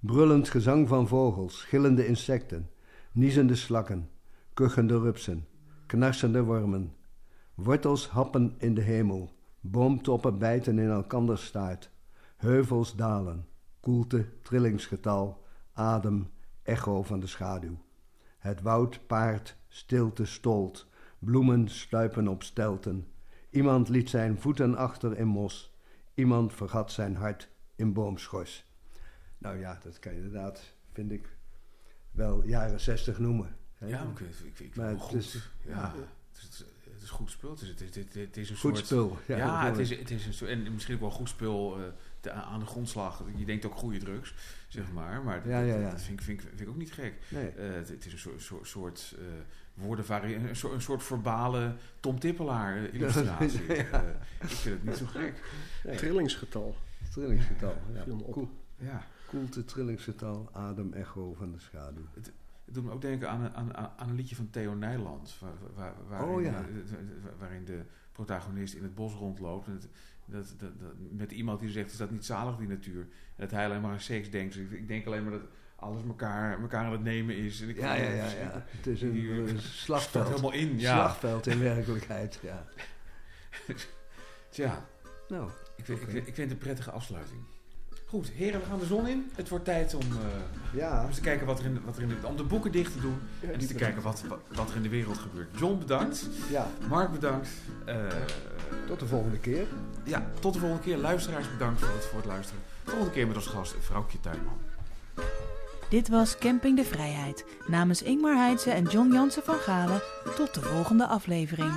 Brullend gezang van vogels, gillende insecten, niezende slakken, kuchende rupsen, knarsende wormen. Wortels happen in de hemel, boomtoppen bijten in elkanders staart, heuvels dalen, koelte, trillingsgetal, adem, echo van de schaduw. Het woud paart, stilte stolt, bloemen sluipen op stelten. Iemand liet zijn voeten achter in mos, iemand vergat zijn hart in boomschors. Nou ja, dat kan je inderdaad, vind ik, wel jaren zestig noemen. hè? Ja, ik, ik, Maar wel het goed. is- ja, ja. Het, is, het is goed spul. Het is, het, is- het, het is een Goed soort... spul. Ja, het, mooi. is, het is een soort... En misschien ook wel goed spul eh, te- aan de grondslag. Je denkt ook goede drugs, zeg maar. Maar Ja, ja, ja. dat vind, ik- vind, ik- vind ik ook niet gek. Nee. Eh, het, het is een soort, soort, soort eh, woordenvarie... Een soort, een soort verbale Tom Tippelaar illustratie. [laughs] Ja. Ik vind het niet zo gek. Nee. Trillingsgetal. Trillingsgetal. Ja. Koel- Ja. Koelte, trillingsgetal, adem, echo van de schaduw. Het doet me ook denken aan, een- aan, aan een liedje van Theo Nijland. Waar, waar, waarin, Oh, ja. waarin de protagonist in het bos rondloopt. En het- dat, dat, dat, met iemand die zegt, is dat niet zalig die natuur? En dat hij alleen maar aan seks denkt. Dus ik, ik denk alleen maar dat alles elkaar, elkaar aan het nemen is. En ik Ja, ja, het ja, ja. [laughs] Het is een, Die- slagveld. helemaal in, ja. Slagveld in werkelijkheid, ja. [laughs] Tja, Nou, ik vind, ik, ik vind het een prettige afsluiting. Goed, heren, we gaan de zon in. Het wordt tijd om eh, ja. eens te kijken wat er in, wat er in de, om de boeken dicht te doen. en eens te kijken wat, wat, wat er in de wereld gebeurt. John, bedankt. Ja, Mark, bedankt. Eh, tot de volgende keer. ja, tot de volgende keer. Luisteraars, bedankt voor het, voor het luisteren. Volgende keer met als gast Vrouwtje Tuinman. Dit was Camping de Vrijheid. Namens Ingmar Heidse en John Jansen van Galen. Tot de volgende aflevering.